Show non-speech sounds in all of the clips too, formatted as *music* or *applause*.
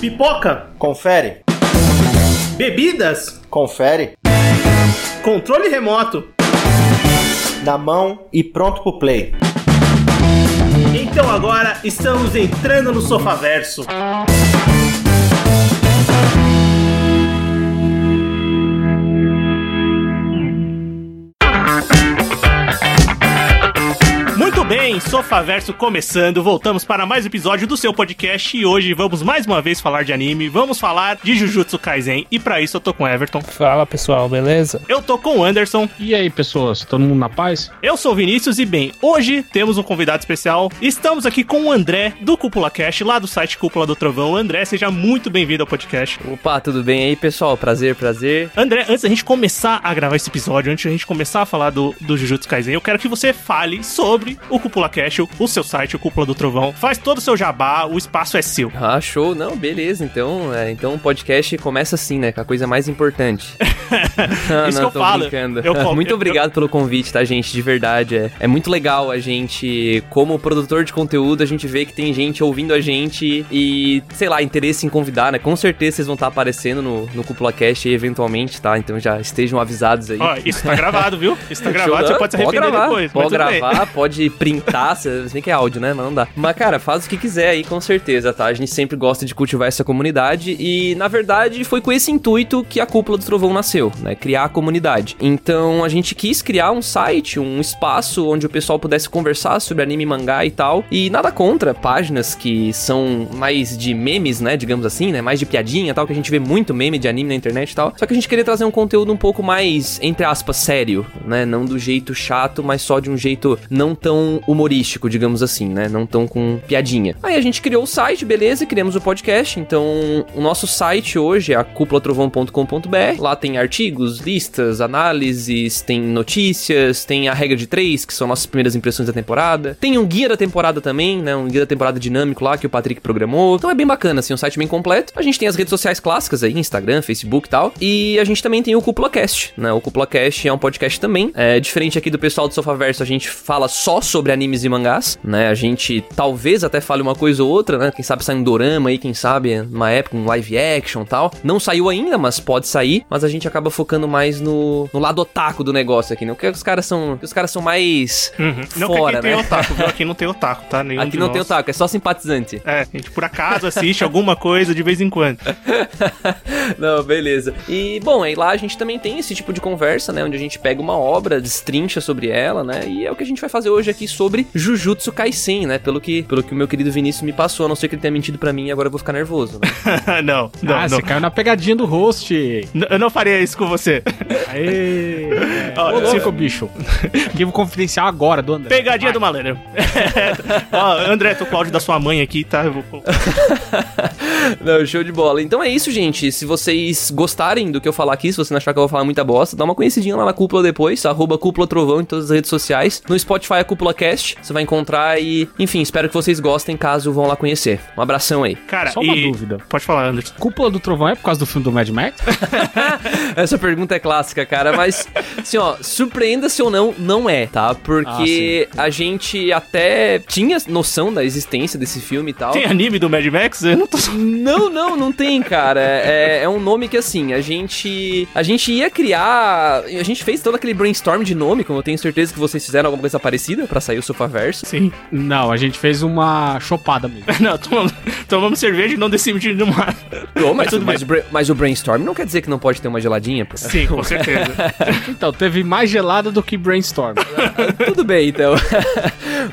Pipoca. Confere. Bebidas. Confere. Controle remoto. Na mão e pronto pro play. Então agora estamos entrando no Sofaverso. Muito Sofaverso começando. Voltamos para mais um episódio do seu podcast e hoje vamos mais uma vez falar de anime. Vamos falar de Jujutsu Kaisen e para isso eu tô com o Everton. Fala pessoal, beleza? Eu tô com o Anderson. E aí, pessoas, todo mundo na paz? Eu sou o Vinícius e bem, hoje temos um convidado especial. Estamos aqui com o André do Cúpula Cast, lá do site Cúpula do Trovão. André, seja muito bem-vindo ao podcast. Opa, tudo bem aí, pessoal? Prazer, prazer. André, antes da gente começar a gravar esse episódio, antes da gente começar a falar do, do Jujutsu Kaisen, eu quero que você fale sobre o Cúpula Cast, o seu site, o Cúpula do Trovão. Faz todo o seu jabá, o espaço é seu. Ah, show. Não, beleza. Então, é, então o podcast começa assim, né? Com a coisa mais importante. *laughs* não, Isso não, que eu falo. brincando. Eu *laughs* falo- muito eu- obrigado pelo convite, tá, gente? De verdade. É, é muito legal a gente, como produtor de conteúdo, a gente vê que tem gente ouvindo a gente e, sei lá, interesse em convidar, né? Com certeza vocês vão estar aparecendo no, no Cúpula Cast aí, eventualmente, tá? Então já estejam avisados aí. Ó, isso tá gravado, viu? Isso tá Show, *laughs* gravado, você não, pode se arrepender gravar, depois. Pode gravar, pode printar, se se bem que é áudio, né? Mas não dá. Mas, cara, faz o que quiser aí, com certeza, tá? A gente sempre gosta de cultivar essa comunidade e, na verdade, foi com esse intuito que a Cúpula do Trovão nasceu, né? Criar a comunidade. Então, a gente quis criar um site, um espaço onde o pessoal pudesse conversar sobre anime, mangá e tal. E nada contra páginas que são mais de memes, né? Digamos assim, né? Mais de piadinha tal, que a gente vê muito meme de anime na internet e tal. Só que a gente queria trazer um conteúdo um pouco mais, entre aspas, sério, né? Não do jeito chato, mas só de um jeito não tão humorístico, digamos assim, né? Não tão com piadinha. Aí a gente criou o site, beleza, criamos o podcast. Então, o nosso site hoje é a cúpulatrovão.com.br. Lá tem artigos, listas, análises, tem notícias, tem a regra de três, que são nossas primeiras impressões da temporada. Tem um guia da temporada também, né? Um guia da temporada dinâmico lá que o Patrick programou. Então é bem bacana, assim, um site bem completo. A gente tem as redes sociais clássicas aí, Instagram, Facebook e tal. E a gente também tem o CúpulaCast, né? O CúpulaCast é um podcast também. É diferente aqui do pessoal do Sofaverso, a gente fala só sobre animes e mangás, né? A gente talvez até fale uma coisa ou outra, né? Quem sabe sai um dorama aí, quem sabe uma época, um live action e tal. Não saiu ainda, mas pode sair. Mas a gente acaba focando mais no, no lado otaku do negócio aqui, né? Porque os caras são, os caras são mais Uhum. Não fora, que aqui né? tem otaku, viu? *laughs* Aqui não tem otaku, tá? Nenhum Aqui não nós. tem otaku, é só simpatizante. É, a gente por acaso assiste alguma coisa de vez em quando. *laughs* Não, beleza. E, bom, aí lá a gente também tem esse tipo de conversa, né? Onde a gente pega uma obra, destrincha sobre ela, né? E é o que a gente vai fazer hoje aqui sobre Jujutsu Kaisen, né? Pelo que, pelo que o meu querido Vinícius me passou, a não ser que ele tenha mentido pra mim e agora eu vou ficar nervoso, né? *laughs* não, não, ah, não. você caiu na pegadinha do host. N- Eu não faria isso com você. Aê! *laughs* Ó, Ô, se- louco, bicho. Arquivo confidencial agora do André. Pegadinha Vai. do malandro. *laughs* Ó, André, tô com o áudio da sua mãe aqui, tá? Eu vou. Não, show de bola. Então é isso, gente. Se vocês gostarem do que eu falar aqui, se você não achar que eu vou falar muita bosta, dá uma conhecidinha lá na Cúpula depois, arroba Cúpula Trovão em todas as redes sociais. No Spotify é Cúpula Cast, você vai encontrar e, enfim, espero que vocês gostem caso vão lá conhecer. Um abração aí. Cara, Só uma e... dúvida. Pode falar, Anderson. Cúpula do Trovão é por causa do filme do Mad Max? *laughs* Essa pergunta é clássica, cara, mas assim, ó, surpreenda-se ou não, não é, tá? Porque a gente até tinha noção da existência desse filme e tal. Tem anime do Mad Max? Eu não tô... Não, não, não tem, cara. É, é um nome que assim, a gente. A gente ia criar. A gente fez todo aquele brainstorm de nome, como eu tenho certeza que vocês fizeram alguma coisa parecida pra sair o Sofaverso. Sim. Não, a gente fez uma chopada mesmo. *laughs* Não, tomamos, tomamos cerveja e não descemos no mar. Pô, mas, *laughs* tudo mas, mas o brainstorm não quer dizer que não pode ter uma geladinha, pô. Sim, com certeza. *laughs* Então, teve mais gelada do que brainstorm. Tudo bem, então.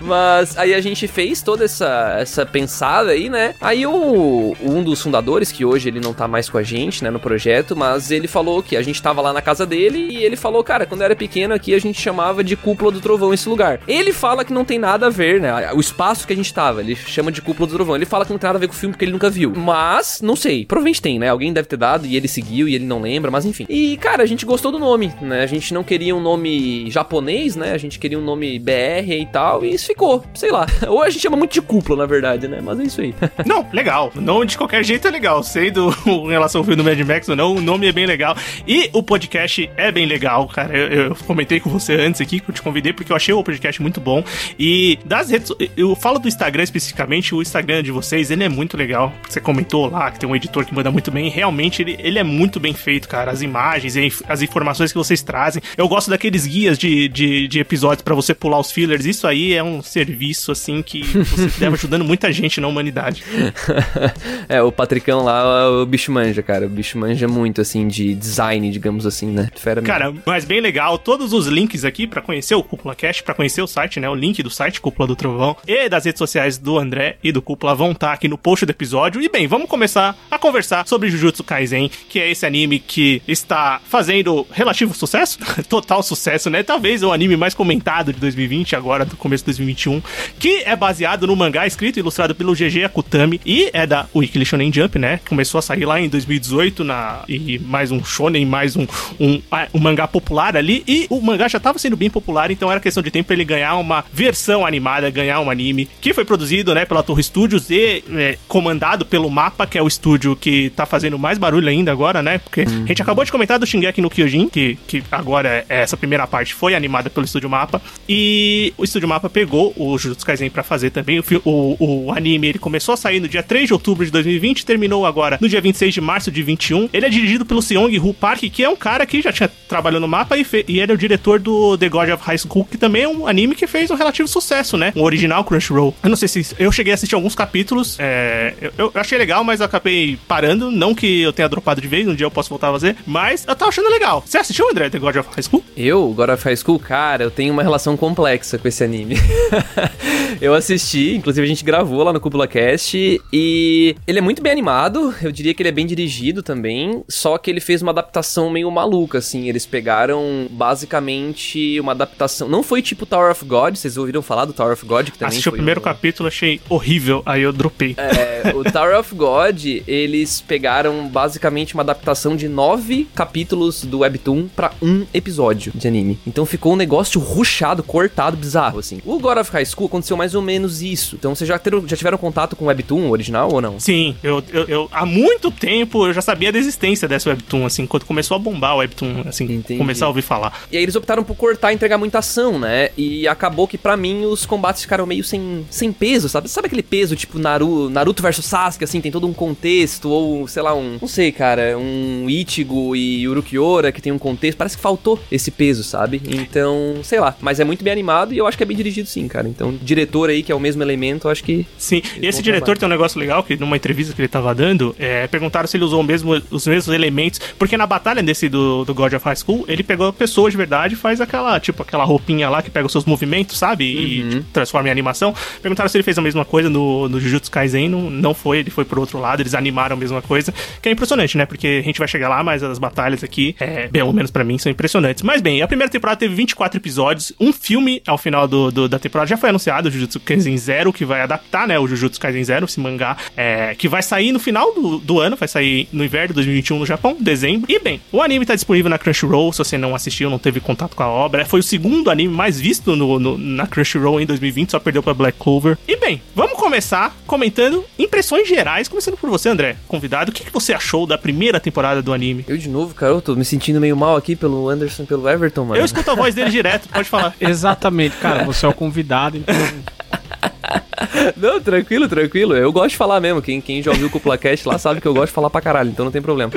Mas aí a gente fez toda essa, essa pensada aí, né? Aí o, um dos fundadores, que hoje ele não tá mais com a gente, né, no projeto, mas ele falou que a gente tava lá na casa dele e ele falou, cara, quando eu era pequeno aqui a gente chamava de Cúpula do Trovão esse lugar. Ele fala que não tem nada a ver, né? O espaço que a gente tava, ele chama de Cúpula do Trovão. Ele fala que não tem nada a ver com o filme porque ele nunca viu. Mas, não sei, provavelmente tem, né? Alguém deve ter dado e ele seguiu e ele não lembra, mas enfim. E, cara, a gente gostou do nome, né? A gente não queria um nome japonês, né? A gente queria um nome BR e tal, e mas ficou, sei lá. *laughs* Ou a gente chama muito de cúpula, na verdade, né? Mas é isso aí. *laughs* Não, legal. Não de qualquer jeito é legal. Sei do *laughs* em relação ao filme do Mad Max ou não, o nome é bem legal. E o podcast é bem legal, cara. Eu, eu comentei com você antes aqui, que eu te convidei, porque eu achei o podcast muito bom. E das redes. Eu falo do Instagram especificamente, o Instagram de vocês, ele é muito legal. Você comentou lá que tem um editor que manda muito bem. Realmente, ele, ele é muito bem feito, cara. As imagens, as informações que vocês trazem. Eu gosto daqueles guias de, de, de episódios para você pular os fillers. Isso aí é um serviço, assim, que você deve ajudando muita gente na humanidade. *laughs* é, o Patricão lá, o bicho manja, cara. O bicho manja muito, assim, de design, digamos assim, né? Fera cara, mas bem legal. Todos os links aqui para conhecer o Cúpula Cash, para conhecer o site, né? O link do site Cúpula do Trovão e das redes sociais do André e do Cúpula vão estar tá aqui no post do episódio. E bem, vamos começar a conversar sobre Jujutsu Kaisen, que é esse anime que está fazendo relativo sucesso, *laughs* total sucesso, né? Talvez o anime mais comentado de 2020, agora do começo de 2021, que é baseado no mangá escrito e ilustrado pelo GG Akutami e é da Weekly Shonen Jump, né? Começou a sair lá em 2018 na e mais um shonen, mais um, um, um mangá popular ali e o mangá já estava sendo bem popular, então era questão de tempo ele ganhar uma versão animada, ganhar um anime que foi produzido, né, pela Torre Studios e é, comandado pelo Mapa, que é o estúdio que tá fazendo mais barulho ainda agora, né? Porque uhum. a gente acabou de comentar do Shingeki no Kyojin, que, que agora é, essa primeira parte foi animada pelo estúdio Mapa e o estúdio Mapa pegou o Jujutsu Kaisen para fazer também. O, o, o anime ele começou a sair no dia 3 de outubro de 2020, terminou agora no dia 26 de março de 21. Ele é dirigido pelo Seong Hu Park, que é um cara que já tinha trabalhado no mapa e, e ele é o diretor do The God of High School, que também é um anime que fez um relativo sucesso, né? Um original Crunchyroll. Eu não sei se eu cheguei a assistir alguns capítulos, é, eu, eu, achei legal, mas acabei parando. Não que eu tenha dropado de vez, um dia eu posso voltar a fazer, mas eu tava achando legal. Você assistiu, André, The God of High School? Eu, God of High School, cara, eu tenho uma relação complexa com esse anime. *laughs* eu assisti, inclusive a gente gravou lá no Cúpula Cast e ele é muito bem animado, eu diria que ele é bem dirigido também, só que ele fez uma adaptação meio maluca, assim, eles pegaram basicamente uma adaptação, não foi tipo Tower of God, vocês ouviram falar do Tower of God? Que também Assisti o primeiro um... capítulo, achei horrível, aí eu dropei. É, o *laughs* Tower of God, eles pegaram basicamente uma adaptação de nove capítulos do Webtoon para um episódio de anime. Então ficou um negócio ruchado, cortado, bizarro, assim. O God of High School aconteceu mais ou menos isso. Então vocês já, já tiveram contato com o Webtoon original ou não? Sim, eu, eu, eu, há muito tempo eu já sabia da existência dessa Webtoon, assim, quando começou a bombar o Webtoon, assim, Entendi. começar a ouvir falar. E aí eles optaram por cortar e entregar muita ação, né? E acabou que para mim os combates ficaram meio sem, sem peso, sabe? Sabe aquele peso tipo Naruto, Naruto versus Sasuke, assim, tem todo um contexto, ou sei lá, um, não sei, cara, um Ichigo e Urukiora que tem um contexto, parece que faltou esse peso, sabe? Então, sei lá, mas é muito bem animado e eu acho que é bem dirigido sim, cara. Então, diretor aí, que é o mesmo elemento, eu acho que. Sim, e esse diretor tem um negócio legal que numa entrevista que ele tava dando, é, perguntaram se ele usou mesmo, os mesmos elementos, porque na batalha desse do, do God of High School, ele pegou pessoas de verdade e faz aquela, tipo, aquela roupinha lá que pega os seus movimentos, sabe? E uhum. tipo, transforma em animação. Perguntaram se ele fez a mesma coisa no, no Jujutsu Kaisen, não, não foi, ele foi pro outro lado, eles animaram a mesma coisa, que é impressionante, né? Porque a gente vai chegar lá, mas as batalhas aqui, é, pelo menos para mim, são impressionantes. Mas bem, a primeira temporada teve 24 episódios, um filme ao final do, do da temporada já foi anunciado, o Jujutsu Kaisen Zero, que vai adaptar, né, o Jujutsu Kaisen Zero, esse mangá, é, que vai sair no final do, do ano, vai sair no inverno de 2021 no Japão, dezembro. E bem, o anime tá disponível na Crunchyroll, se você não assistiu, não teve contato com a obra. Foi o segundo anime mais visto no, no na Crunchyroll em 2020, só perdeu pra Black Clover. E bem, vamos começar comentando impressões gerais, começando por você, André, convidado. O que, que você achou da primeira temporada do anime? Eu de novo, cara, eu tô me sentindo meio mal aqui pelo Anderson, pelo Everton, mano. Eu escuto a voz dele direto, pode falar. *laughs* Exatamente, cara, você é o convidado, então *laughs* *laughs* não, tranquilo, tranquilo. Eu gosto de falar mesmo. Quem, quem já ouviu o CuplaCast lá sabe que eu gosto de falar pra caralho, então não tem problema.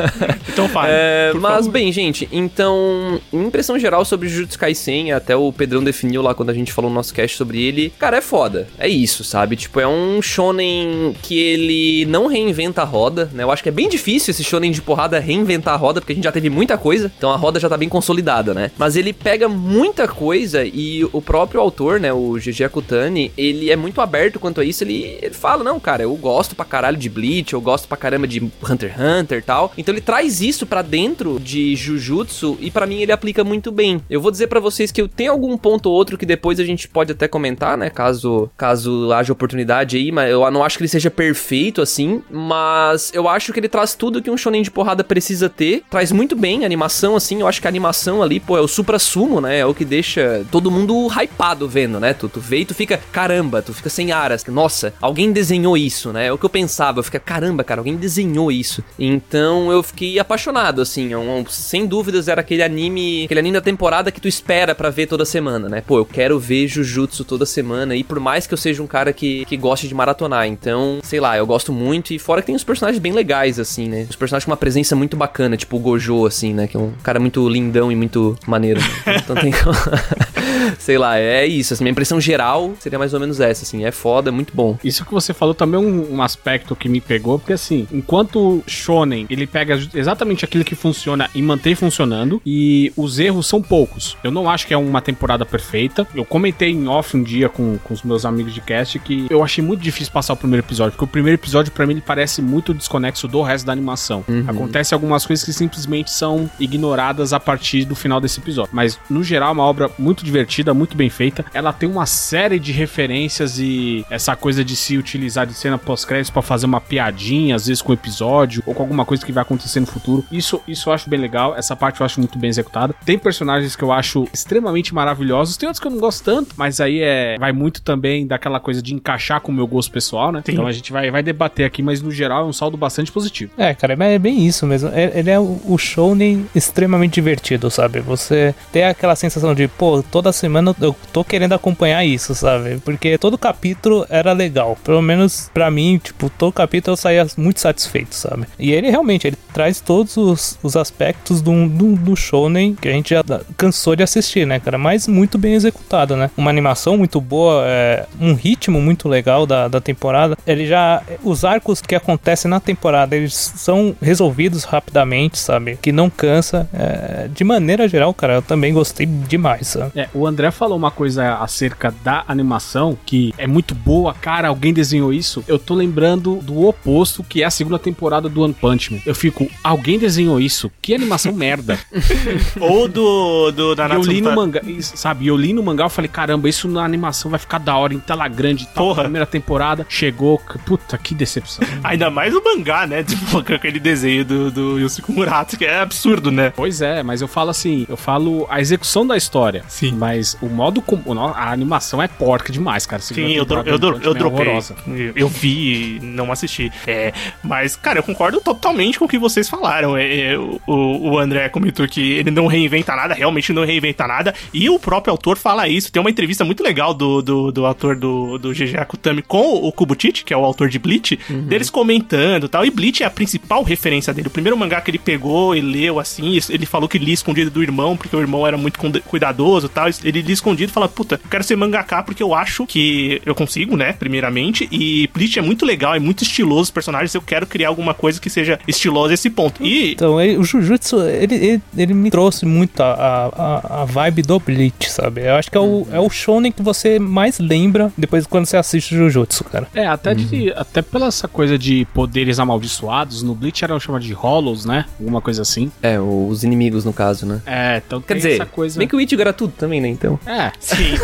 *laughs* então fala. É, mas, favor. bem, gente, então, impressão geral sobre Jujutsu Kaisen, até o Pedrão definiu lá quando a gente falou no nosso cast sobre ele. Cara, é foda. É isso, sabe? Tipo, é um shonen que ele não reinventa a roda, né? Eu acho que é bem difícil esse shonen de porrada reinventar a roda, porque a gente já teve muita coisa, então a roda já tá bem consolidada, né? Mas ele pega muita coisa e o próprio autor, né, o GG Akutani, ele é muito muito aberto quanto a isso. Ele, ele fala, não, cara, eu gosto pra caralho de Bleach, eu gosto pra caramba de Hunter x Hunter e tal. Então ele traz isso pra dentro de Jujutsu e pra mim ele aplica muito bem. Eu vou dizer pra vocês que eu tenho algum ponto ou outro que depois a gente pode até comentar, né? Caso, caso haja oportunidade aí, mas eu não acho que ele seja perfeito assim, mas eu acho que ele traz tudo que um shonen de porrada precisa ter, traz muito bem a animação assim, eu acho que a animação ali, pô, é o supra-sumo, né? É o que deixa todo mundo hypado vendo, né? Tu, tu vê e tu fica, caramba, tu fica sem aras. Nossa, alguém desenhou isso, né? É o que eu pensava, eu fiquei, caramba, cara, alguém desenhou isso. Então eu fiquei apaixonado, assim, um, sem dúvidas era aquele anime, aquele anime da temporada que tu espera para ver toda semana, né? Pô, eu quero ver Jujutsu toda semana e por mais que eu seja um cara que, que goste de maratonar, então, sei lá, eu gosto muito e fora que tem uns personagens bem legais, assim, né? Os personagens com uma presença muito bacana, tipo o Gojo, assim, né? Que é um cara muito lindão e muito maneiro. Né? Então tem *laughs* sei lá, é isso. Assim, minha impressão geral seria mais ou menos essa, assim. É foda, é muito bom. Isso que você falou também é um, um aspecto que me pegou, porque assim, enquanto Shonen, ele pega exatamente aquilo que funciona e mantém funcionando, e os erros são poucos. Eu não acho que é uma temporada perfeita. Eu comentei em off um dia com, com os meus amigos de cast que eu achei muito difícil passar o primeiro episódio, porque o primeiro episódio para mim ele parece muito desconexo do resto da animação. Uhum. Acontece algumas coisas que simplesmente são ignoradas a partir do final desse episódio. Mas no geral é uma obra muito divertida, muito bem feita. Ela tem uma série de referências e essa coisa de se utilizar de cena pós-créditos para fazer uma piadinha, às vezes com o episódio ou com alguma coisa que vai acontecer no futuro. Isso, isso eu acho bem legal. Essa parte eu acho muito bem executada. Tem personagens que eu acho extremamente maravilhosos. Tem outros que eu não gosto tanto, mas aí é vai muito também daquela coisa de encaixar com o meu gosto pessoal, né? Sim. Então a gente vai, vai debater aqui, mas no geral é um saldo bastante positivo. É, cara, é bem isso mesmo. É, ele é o shounen extremamente divertido, sabe? Você tem aquela sensação de, pô, toda semana eu tô querendo acompanhar isso, sabe? Porque todo capítulo era legal. Pelo menos para mim, tipo, todo capítulo eu saía muito satisfeito, sabe? E ele realmente, ele traz todos os, os aspectos do, do, do shounen que a gente já cansou de assistir, né, cara? Mas muito bem executado, né? Uma animação muito boa, é, um ritmo muito legal da, da temporada. Ele já... Os arcos que acontecem na temporada, eles são resolvidos rapidamente, sabe? Que não cansa. É, de maneira geral, cara, eu também gostei demais, sabe? É, o André falou uma coisa acerca da animação que é muito boa, cara, alguém desenhou isso. Eu tô lembrando do oposto, que é a segunda temporada do One Punch Man. Eu fico, alguém desenhou isso? Que animação *laughs* merda. Ou do, do da Eu li no mangá, sabe? Eu li no mangá, eu falei, caramba, isso na animação vai ficar da hora em tela grande e tal. Porra. Primeira temporada chegou, puta, que decepção. *laughs* Ainda mais o mangá, né? Tipo, com aquele desenho do, do Yusuke Murata, que é absurdo, né? Pois é, mas eu falo assim, eu falo a execução da história. Sim. Mas o modo como. A animação é porca demais, cara. Sim, eu, dro eu, eu dropei. É eu vi e não assisti. É, mas, cara, eu concordo totalmente com o que vocês falaram. É, é, o, o André comentou que ele não reinventa nada, realmente não reinventa nada. E o próprio autor fala isso. Tem uma entrevista muito legal do, do, do autor do, do GG Akutami com o Kubutichi, que é o autor de Bleach, uhum. deles comentando tal. E Bleach é a principal referência dele. O primeiro mangá que ele pegou e leu assim, ele falou que lia escondido do irmão, porque o irmão era muito cuidadoso tal. Ele lia escondido e fala: Puta, eu quero ser mangaká porque eu acho que eu consigo, né? Primeiramente. E Bleach é muito legal, é muito estiloso os personagens. Eu quero criar alguma coisa que seja estilosa esse ponto. E. Então, o Jujutsu, ele, ele, ele, me trouxe muito a, a, a vibe do Bleach, sabe? Eu acho que é o, é o shonen que você mais lembra depois quando você assiste Jujutsu, cara. É, até, de, uhum. até pela essa coisa de poderes amaldiçoados, no Bleach era chamado de Hollows, né? Alguma coisa assim. É, os inimigos no caso, né? É, então Quer dizer, essa coisa. Bem que o Ichigo era tudo também, né? Então. É. Sim.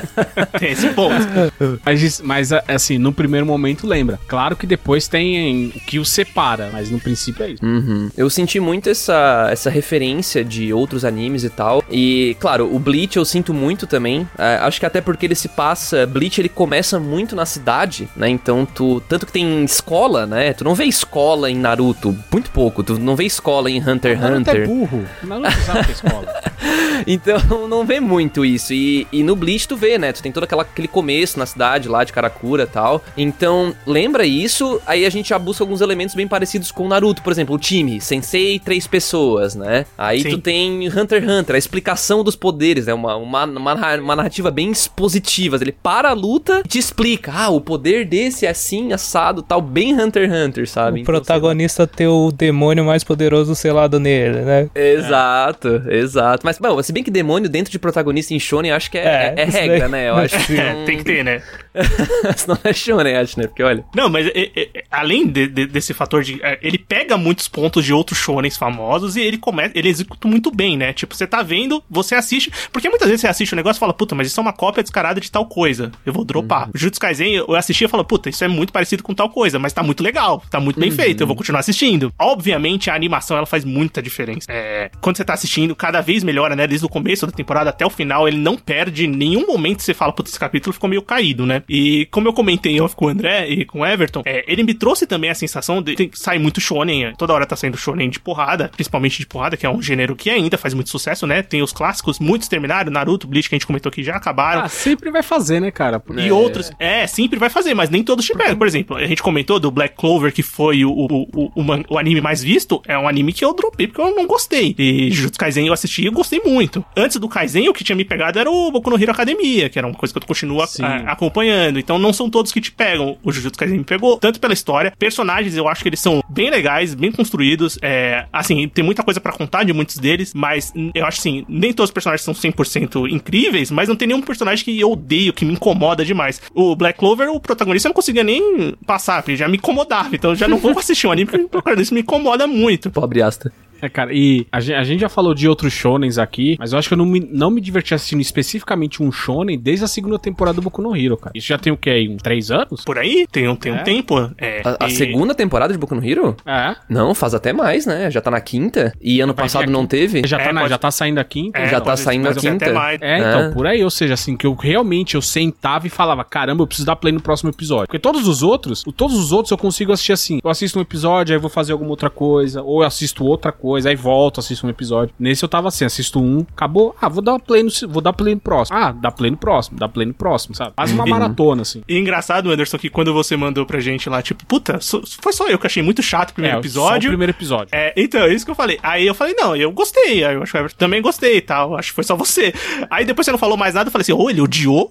*laughs* tem esse ponto. *laughs* Mas, mas, assim, no primeiro momento lembra. Claro que depois tem o que o separa, mas no princípio é isso. Uhum. Eu senti muito essa, essa referência de outros animes e tal. E, claro, o Bleach eu sinto muito também. É, acho que até porque ele se passa. Bleach ele começa muito na cidade, né? Então tu. Tanto que tem escola, né? Tu não vê escola em Naruto. Muito pouco. Tu não vê escola em Hunter x Hunter. é burro. Naruto sabe escola. *laughs* então não vê muito isso. E, e no Bleach tu vê, né? Tu tem todo aquela, aquele começo na cidade lá de Karakura e tal. Então lembra isso, aí a gente já busca alguns elementos bem parecidos com Naruto. Por exemplo, o time, Sensei, três pessoas, né? Aí Sim. tu tem Hunter x Hunter, a explicação dos poderes, né? Uma, uma, uma, uma narrativa bem expositiva. Ele para a luta e te explica, ah, o poder desse é assim, assado, tal, bem Hunter x Hunter, sabe? O então, protagonista ter o demônio mais poderoso selado nele, né? Exato, é. exato. Mas, bom, se bem que demônio dentro de protagonista em Shonen, acho que é, é, é isso regra, daí- né? Eu acho que *laughs* É, não- tem que ter, né? *laughs* Senão é Shonen, acho, né? Porque, olha... Não, mas é, é, é, além de- de- desse fator de. é, ele pega muitos pontos de outros shonens famosos e ele começa. Ele executa muito bem, né? Tipo, você tá vendo, você assiste. Porque muitas vezes você assiste o negócio e fala, puta, mas isso é uma cópia descarada de tal coisa. Eu vou dropar. Uhum. O Jujutsu Kaisen, eu assistia e falo, puta, isso é muito parecido com tal coisa, mas tá muito legal, tá muito bem Uhum. feito, eu vou continuar assistindo. Obviamente, a animação ela faz muita diferença. É, quando você tá assistindo, cada vez melhora, né? Desde o começo da temporada até o final, ele não perde nenhum momento que você fala, puta, esse capítulo ficou meio caído, né? E como eu comentei off com o André e com o Everton, é, ele me trouxe também a sensação de tem, sai muito shonen, é, toda hora tá saindo shonen de porrada, principalmente de porrada, que é um gênero que ainda faz muito sucesso, né? Tem os clássicos, muitos terminaram, Naruto, Bleach, que a gente comentou que já acabaram. Ah, sempre vai fazer, né, cara? E outros, é, sempre vai fazer, mas nem todos te pegam. Por exemplo, a gente comentou do Black Clover, que foi o, o, o, o, anime mais visto, é um anime que eu dropei porque eu não gostei. E Jujutsu Kaisen eu assisti e gostei muito. Antes do Kaisen, o que tinha me pegado era o Boku no Hero Academia, que era uma coisa que eu continuo a- a- acompanhando. Então não são todos que te pegam. O Jujutsu Kaisen me pegou, tanto pela história. Personagens, eu acho que eles são bem legais, bem construídos. É, assim, tem muita coisa pra contar de muitos deles, mas eu acho assim, nem todos os personagens são 100% incríveis, mas não tem nenhum personagem que eu odeio, que me incomoda demais. O Black Clover, o protagonista, eu não conseguia nem passar, porque já me incomodava. Então já não vou assistir um anime porque o protagonista me incomoda muito. Pobre Asta. É, cara, e a gente, a gente já falou de outros shonens aqui, mas eu acho que eu não me, não me diverti assistindo especificamente um shonen desde a segunda temporada do Boku no Hero, cara. Isso já tem o quê aí? Uns três anos? Por aí, tem, um- tem É? um tempo. É, A, a e- segunda temporada de Boku no Hero? É. Não, faz até mais, né? Já tá na quinta. E ano passado não teve. Já, É, tá na- pode- já tá saindo aqui, então. é, já tá saindo a até quinta. mais. É, então, É. por aí, ou seja, assim, que eu realmente eu sentava e falava, caramba, eu preciso dar play no próximo episódio. Porque todos os outros, todos os outros eu consigo assistir assim. Eu assisto um episódio, aí vou fazer alguma outra coisa, ou eu assisto outra coisa, aí volto, assisto um episódio. Nesse eu tava assim, assisto um, acabou, ah, vou dar play no, vou dar play no próximo. Ah, dá play no próximo, dá play no próximo, sabe? Faz uma Uhum. maratona, assim. E engraçado, Anderson, que quando você mandou pra gente lá, tipo, puta, foi só eu que achei muito chato o primeiro É, Só o episódio. primeiro episódio. É, então, é isso que eu falei. Aí eu falei, não, eu gostei. Aí eu acho que o Everton também gostei e tal. Acho que foi só você. Aí depois você não falou mais nada, eu falei assim, ou ele odiou,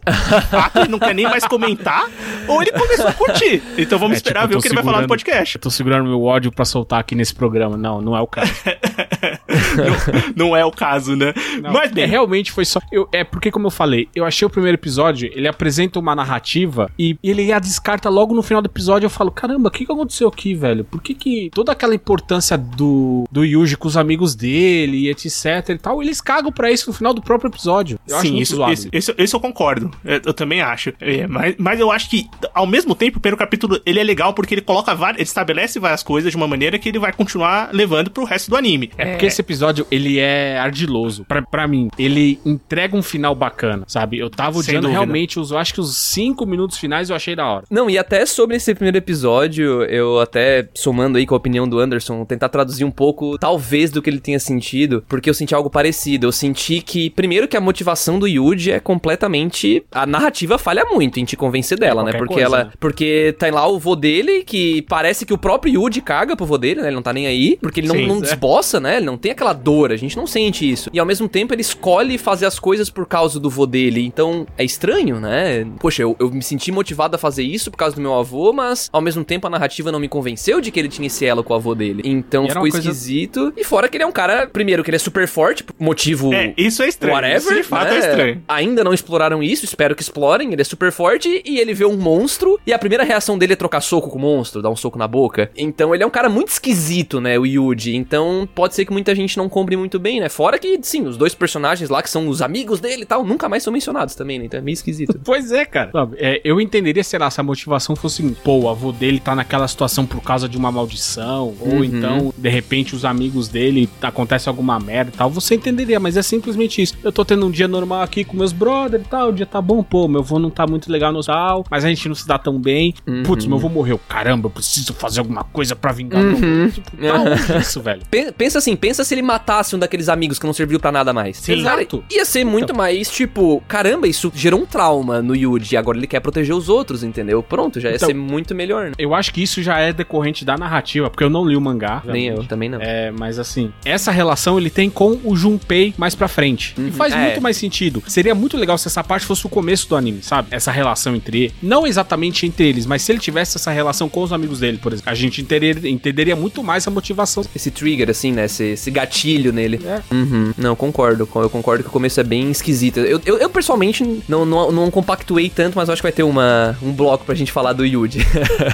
fato, ele não quer nem mais comentar, ou ele começou a curtir. Então vamos É, esperar tipo, ver o que ele vai falar no podcast. Eu tô segurando meu ódio pra soltar aqui nesse programa. Não, não é o caso. *laughs* *laughs* não, não é o caso, né? Não, Mas bem, é, realmente foi só. Eu, é porque, como eu falei, eu achei o primeiro episódio, ele apresenta uma narrativa e ele a descarta logo no final do episódio. Eu falo, caramba, o que, que aconteceu aqui, velho? Por que, que toda aquela importância do, do Yuji com os amigos dele e etc e tal, eles cagam pra isso no final do próprio episódio. Eu Sim, isso, zoado. isso, isso, isso eu concordo. Eu, eu também acho. É, mas, mas eu acho que, ao mesmo tempo, o primeiro capítulo ele é legal porque ele coloca várias. Ele estabelece várias coisas de uma maneira que ele vai continuar levando pro resto do anime. É porque esse episódio, ele é ardiloso. Pra, pra mim, ele entrega um final bacana, sabe? Eu tava odiando realmente, os, eu acho que os cinco minutos finais eu achei da hora. Não, e até sobre esse primeiro episódio, eu até somando aí com a opinião do Anderson, tentar traduzir um pouco, talvez, do que ele tenha sentido, porque eu senti algo parecido. Eu senti que, primeiro, que a motivação do Yuji é completamente. A narrativa falha muito em te convencer dela, né? qualquer Porque coisa, ela. né? Porque tá lá o vô dele, que parece que o próprio Yuji caga pro vô dele, né? Ele não tá nem aí, porque ele não, Sim, não é. Desboça, né? Ele não tem aquela dor, a gente não sente isso. E ao mesmo tempo ele escolhe fazer as coisas por causa do vô dele. Então é estranho, né? Poxa, eu, eu me senti motivado a fazer isso por causa do meu avô, mas ao mesmo tempo a narrativa não me convenceu de que ele tinha esse elo com o avô dele. Então ficou coisa- esquisito. E fora que ele é um cara, primeiro, que ele é super forte, motivo. É, isso é estranho. Whatever, isso de fato né? é estranho. Ainda não exploraram isso, espero que explorem. Ele é super forte e ele vê um monstro. E a primeira reação dele é trocar soco com o monstro, dar um soco na boca. Então ele é um cara muito esquisito, né? O Yuji. Então pode ser que muita gente não compre muito bem, né? Fora que, sim, os dois personagens lá que são os amigos dele e tal, nunca mais são mencionados também, né? Então é meio esquisito. *laughs* Pois é, cara. Sabe, é, eu entenderia, sei lá, se a motivação fosse, pô, o avô dele tá naquela situação por causa de uma maldição, ou Uhum. então, de repente, os amigos dele acontece alguma merda e tal. Você entenderia, mas é simplesmente isso. Eu tô tendo um dia normal aqui com meus brothers e tal, o dia tá bom, pô, meu avô não tá muito legal no tal, mas a gente não se dá tão bem. Uhum. Putz, meu avô morreu. Caramba, eu preciso fazer alguma coisa pra vingar meu Uhum. avô. Tipo, tá *laughs* isso, velho? Pen- Pensa assim, pensa se ele matasse um daqueles amigos que não serviu pra nada mais. Sim. Exato. ia ser muito mais, tipo, caramba, isso gerou um trauma no Yuji, agora ele quer proteger os outros, entendeu? Pronto, já ia Então- ser muito melhor, né? Eu acho que isso já é decorrente da narrativa, porque eu não li o mangá. Nem eu, também não. É, mas assim, essa relação ele tem com o Junpei mais pra frente. E Uhum, faz é. muito mais sentido. Seria muito legal se essa parte fosse o começo do anime, sabe? Essa relação entre. Não exatamente entre eles, mas se ele tivesse essa relação com os amigos dele, por exemplo. A gente entenderia, entenderia muito mais a motivação. Esse trigger, assim, né? Esse, esse gatilho nele. Uhum. Não, concordo. Eu concordo que o começo é bem esquisito. Eu, eu, eu, pessoalmente não, não, não compactuei tanto, mas eu acho que vai ter uma, um bloco pra gente falar do Yuji.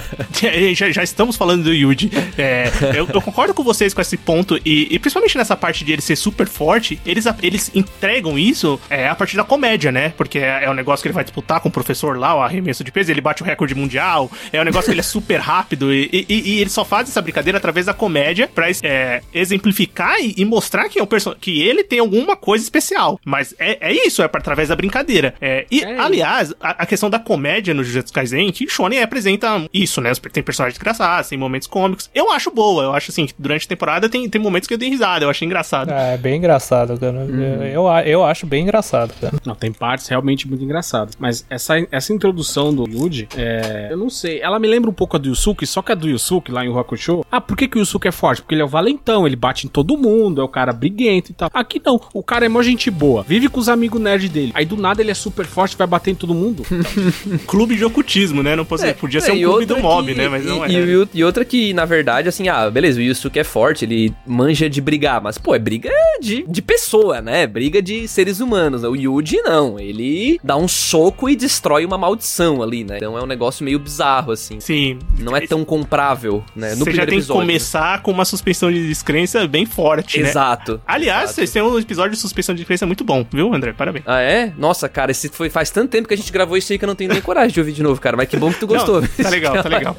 *laughs* já, já estamos falando do Yuji. É, eu, eu, concordo com vocês com esse ponto, e, e, principalmente nessa parte de ele ser super forte, eles, eles entregam isso é, a partir da comédia, né? Porque é, é um negócio que ele vai disputar com o professor lá, o arremesso de peso, ele bate o recorde mundial, é um negócio que ele é *laughs* super rápido, e, e, e ele só faz essa brincadeira através da comédia pra é, exemplificar e, e, mostrar que, é um que ele tem alguma coisa especial. Mas é, é isso, é através da brincadeira. É, e, aliás, a, a, questão da comédia no Jujutsu Kaisen, que Shonen apresenta isso, né? Tem personagens engraçados, tem momentos cômicos. Eu acho boa, eu acho assim, durante a temporada tem, tem momentos que eu dei risada, eu achei engraçado. É, é bem engraçado, cara. Uhum. Eu, eu acho bem engraçado, cara. Não, tem partes realmente muito engraçadas. Mas essa, essa introdução do Yuji, é, eu não sei, ela me lembra um pouco a do Yusuke, só que a do Yusuke lá em Hakusho, ah, por que, que o Yusuke é forte? Porque ele é o valentão, ele bate em todo mundo, é o cara briguento e tal. Aqui não, o cara é mó gente boa, vive com os amigos nerd dele. Aí do nada ele é super forte, vai bater em todo mundo. *laughs* clube de ocultismo, né? Não podia, é, podia ser um clube do mob, que, né? Mas não é. E, e, outra que, na verdade, assim, ah, beleza, o Yusuke é forte, ele manja de brigar, mas, pô, é briga de, de pessoa, né? Briga de seres humanos. O Yuji não, ele dá um soco e destrói uma maldição ali, né? Então é um negócio meio bizarro, assim. Sim. Não é tão comprável, né? No Você já tem episódio. que começar com uma suspensão de descrença bem forte, né? Exato. Aliás, exato. vocês têm um episódio de suspensão de descrença muito bom, viu, André? Parabéns. Ah, é? Nossa, cara, esse foi faz tanto tempo que a gente gravou isso aí que eu não tenho nem coragem de ouvir de novo, cara. Mas que bom que tu gostou. Não, tá *laughs* legal, tá legal.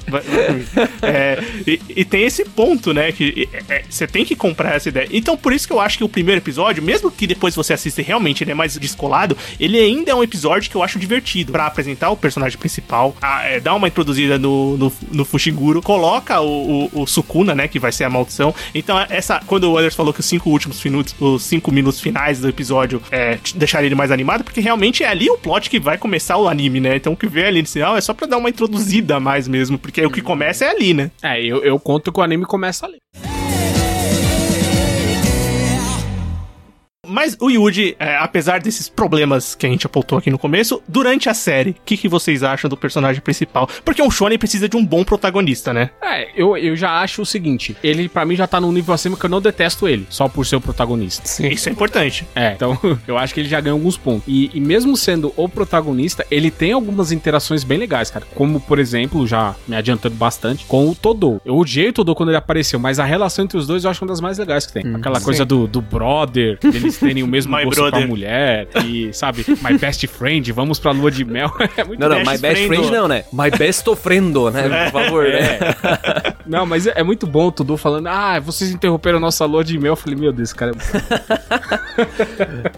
É, e, e, tem esse ponto, né? Que é, você é, tem que comprar essa ideia. Então, por isso que eu acho que o primeiro episódio, mesmo que depois você assista realmente ele é mais descolado, ele ainda é um episódio que eu acho divertido. para apresentar o personagem principal, a, é, dar uma introduzida no, no, no Fushiguro, coloca o, o, o, Sukuna, né? Que vai ser a maldição. Então, essa. Quando o Anderson falou que os cinco últimos minutos, os cinco minutos finais do episódio é, deixaria ele mais animado, porque realmente é ali o plot que vai começar o anime, né? Então o que vê ali no sinal é só pra dar uma introduzida mais mesmo, porque o que começa é ali, né? É, eu, eu conto que o anime começa ali. Mas o Yuji, é, apesar desses problemas que a gente apontou aqui no começo, durante a série, o que, que vocês acham do personagem principal? Porque um shonen precisa de um bom protagonista, né? É, eu, eu já acho o seguinte, ele para mim já tá num nível acima que eu não detesto ele, só por ser o protagonista. Sim. Isso é importante. É, então *laughs* eu acho que ele já ganha alguns pontos. E, e mesmo sendo o protagonista, ele tem algumas interações bem legais, cara. Como, por exemplo, já me adiantando bastante, com o Todo. Eu odiei o Todo quando ele apareceu, mas a relação entre os dois eu acho uma das mais legais que tem. Hum, Aquela sim. coisa do, do brother, *laughs* deles terem o mesmo gosto brother. com a mulher e, sabe, my best friend, vamos pra lua de mel. *laughs* é muito Não, não, best my best friend, friend não, né? My best ofrendo, né? Por favor, né? é. né? Não, mas é, é, muito bom o Tudu falando, ah, vocês interromperam a nossa lua de mel. Eu falei, meu Deus, cara *laughs*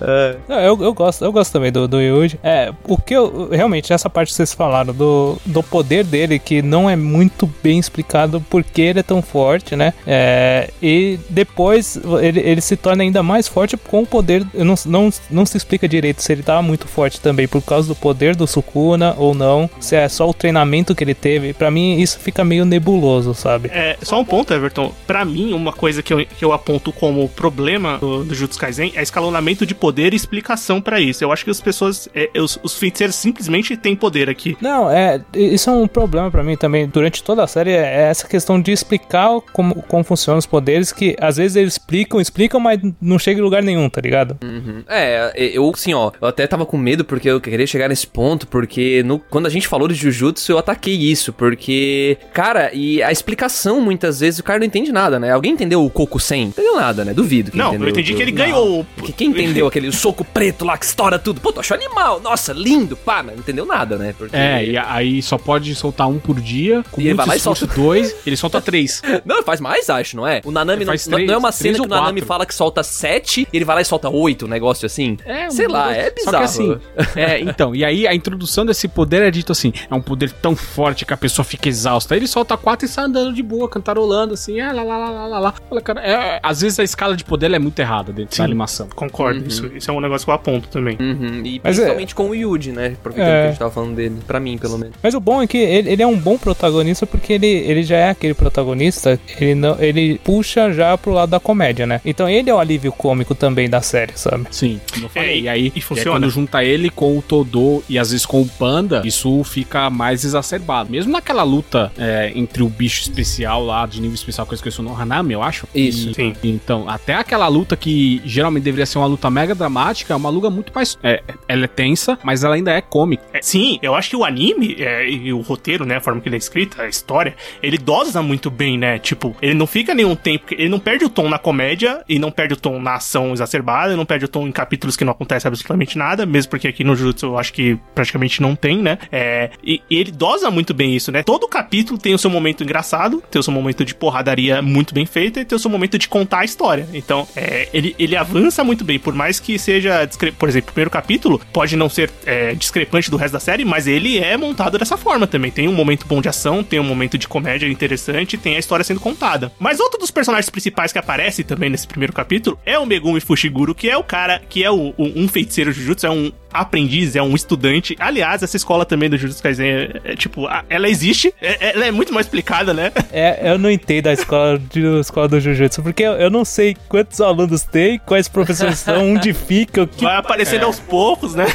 é... não, eu, eu gosto, eu gosto também do, do Yuji. É, o que eu, realmente, essa parte que vocês falaram do, do poder dele, que não é muito bem explicado porque ele é tão forte, né? É, e depois ele, ele se torna ainda mais forte com o poder não, não, não se explica direito se ele tava muito forte também por causa do poder do Sukuna ou não, se é só o treinamento que ele teve. Para mim, isso fica meio nebuloso, sabe? É, só um ponto, Everton. Para mim, uma coisa que eu, que eu aponto como problema do, do Jutsu Kaisen é escalonamento de poder e explicação para isso. Eu acho que as pessoas, é, os, os feiticeiros simplesmente têm poder aqui. Não, é, isso é um problema para mim também. Durante toda a série, é essa questão de explicar como, como funcionam os poderes, que às vezes eles explicam, explicam, mas não chega em lugar nenhum, tá ligado? Uhum. É, eu, assim, ó, eu até tava com medo porque eu queria chegar nesse ponto, porque no, quando a gente falou de Jujutsu, eu ataquei isso, porque, cara, e a explicação, muitas vezes, o cara não entende nada, né? Alguém entendeu o Coco 100? Não entendeu nada, né? Duvido que Não, entendeu, eu entendi que ele ganhou. Porque quem entendeu aquele soco preto lá que estoura tudo? Pô, tu achou animal, nossa, lindo, pá, não entendeu nada, né? Porque... É, e aí só pode soltar um por dia, com e muito ele solta dois, ele solta três. *laughs* Não, faz mais, acho, não é? O Nanami não, três, não é uma cena que o Nanami fala que solta sete, e ele vai lá e solta oito, um negócio assim. É, um Sei lá, é bizarro. Só que assim, *laughs* é, então, e aí a introdução desse poder é dito assim, é um poder tão forte que a pessoa fica exausta. Aí ele solta quatro e sai andando de boa, cantarolando assim, ah, lá, lá, lá, lá, lá. Fala, cara, é, às vezes a escala de poder é muito errada dentro Sim, da animação. Concordo, uhum. isso, isso é um negócio que eu aponto também. Uhum. E Mas é- principalmente é... com o Yuji, né? Porque é... que a gente tava falando dele, pra mim, pelo menos. Mas o bom é que ele, ele, é um bom protagonista porque ele, ele já é aquele protagonista, ele, não, ele puxa já pro lado da comédia, né? Então ele é o alívio cômico também da série, sabe? Sim, como eu falei. É, e aí, e e aí funciona. quando junta ele com o Todô e às vezes com o Panda, isso fica mais exacerbado. Mesmo naquela luta é, entre o bicho especial lá, de nível especial, que eu esqueci o nome, Hanami, eu acho. Isso. E- Sim. Então, até aquela luta que geralmente deveria ser uma luta mega dramática, é uma luta muito mais. É, ela é tensa, mas ela ainda é cômica. É, sim, eu acho que o anime é, e o roteiro, né, a forma que ele é escrito, a história, ele dosa muito bem, né? Tipo, ele não fica nenhum tempo, ele não perde o tom na comédia e não perde o tom na ação exacerbada, não perde o tom em capítulos que não acontece absolutamente nada, mesmo porque aqui no Jujutsu eu acho que praticamente não tem, né? É, e, e ele dosa muito bem isso, né? Todo capítulo tem o seu momento engraçado, tem o seu momento de porradaria muito bem feita e tem o seu momento de contar a história. Então, é, ele, ele avança muito bem, por mais que seja, por exemplo, o primeiro capítulo pode não ser é, discrepante do resto da série, mas ele é montado dessa forma também. Tem um momento bom de ação, tem um momento de comédia interessante, tem a história sendo contada. Mas outro dos personagens principais que aparece também nesse primeiro capítulo é o Megumi Fushiguro, que é o cara que é o, o- um feiticeiro Jujutsu, é um aprendiz, é um estudante. Aliás, essa escola também do Jujutsu Kaisen, é, é, tipo, a- ela existe, é- ela é muito mal explicada, né? É, eu não entendo a escola, de, a escola do Jujutsu, porque eu, eu não sei quantos alunos tem, quais professores são, onde ficam, que... Vai aparecendo aos poucos, né?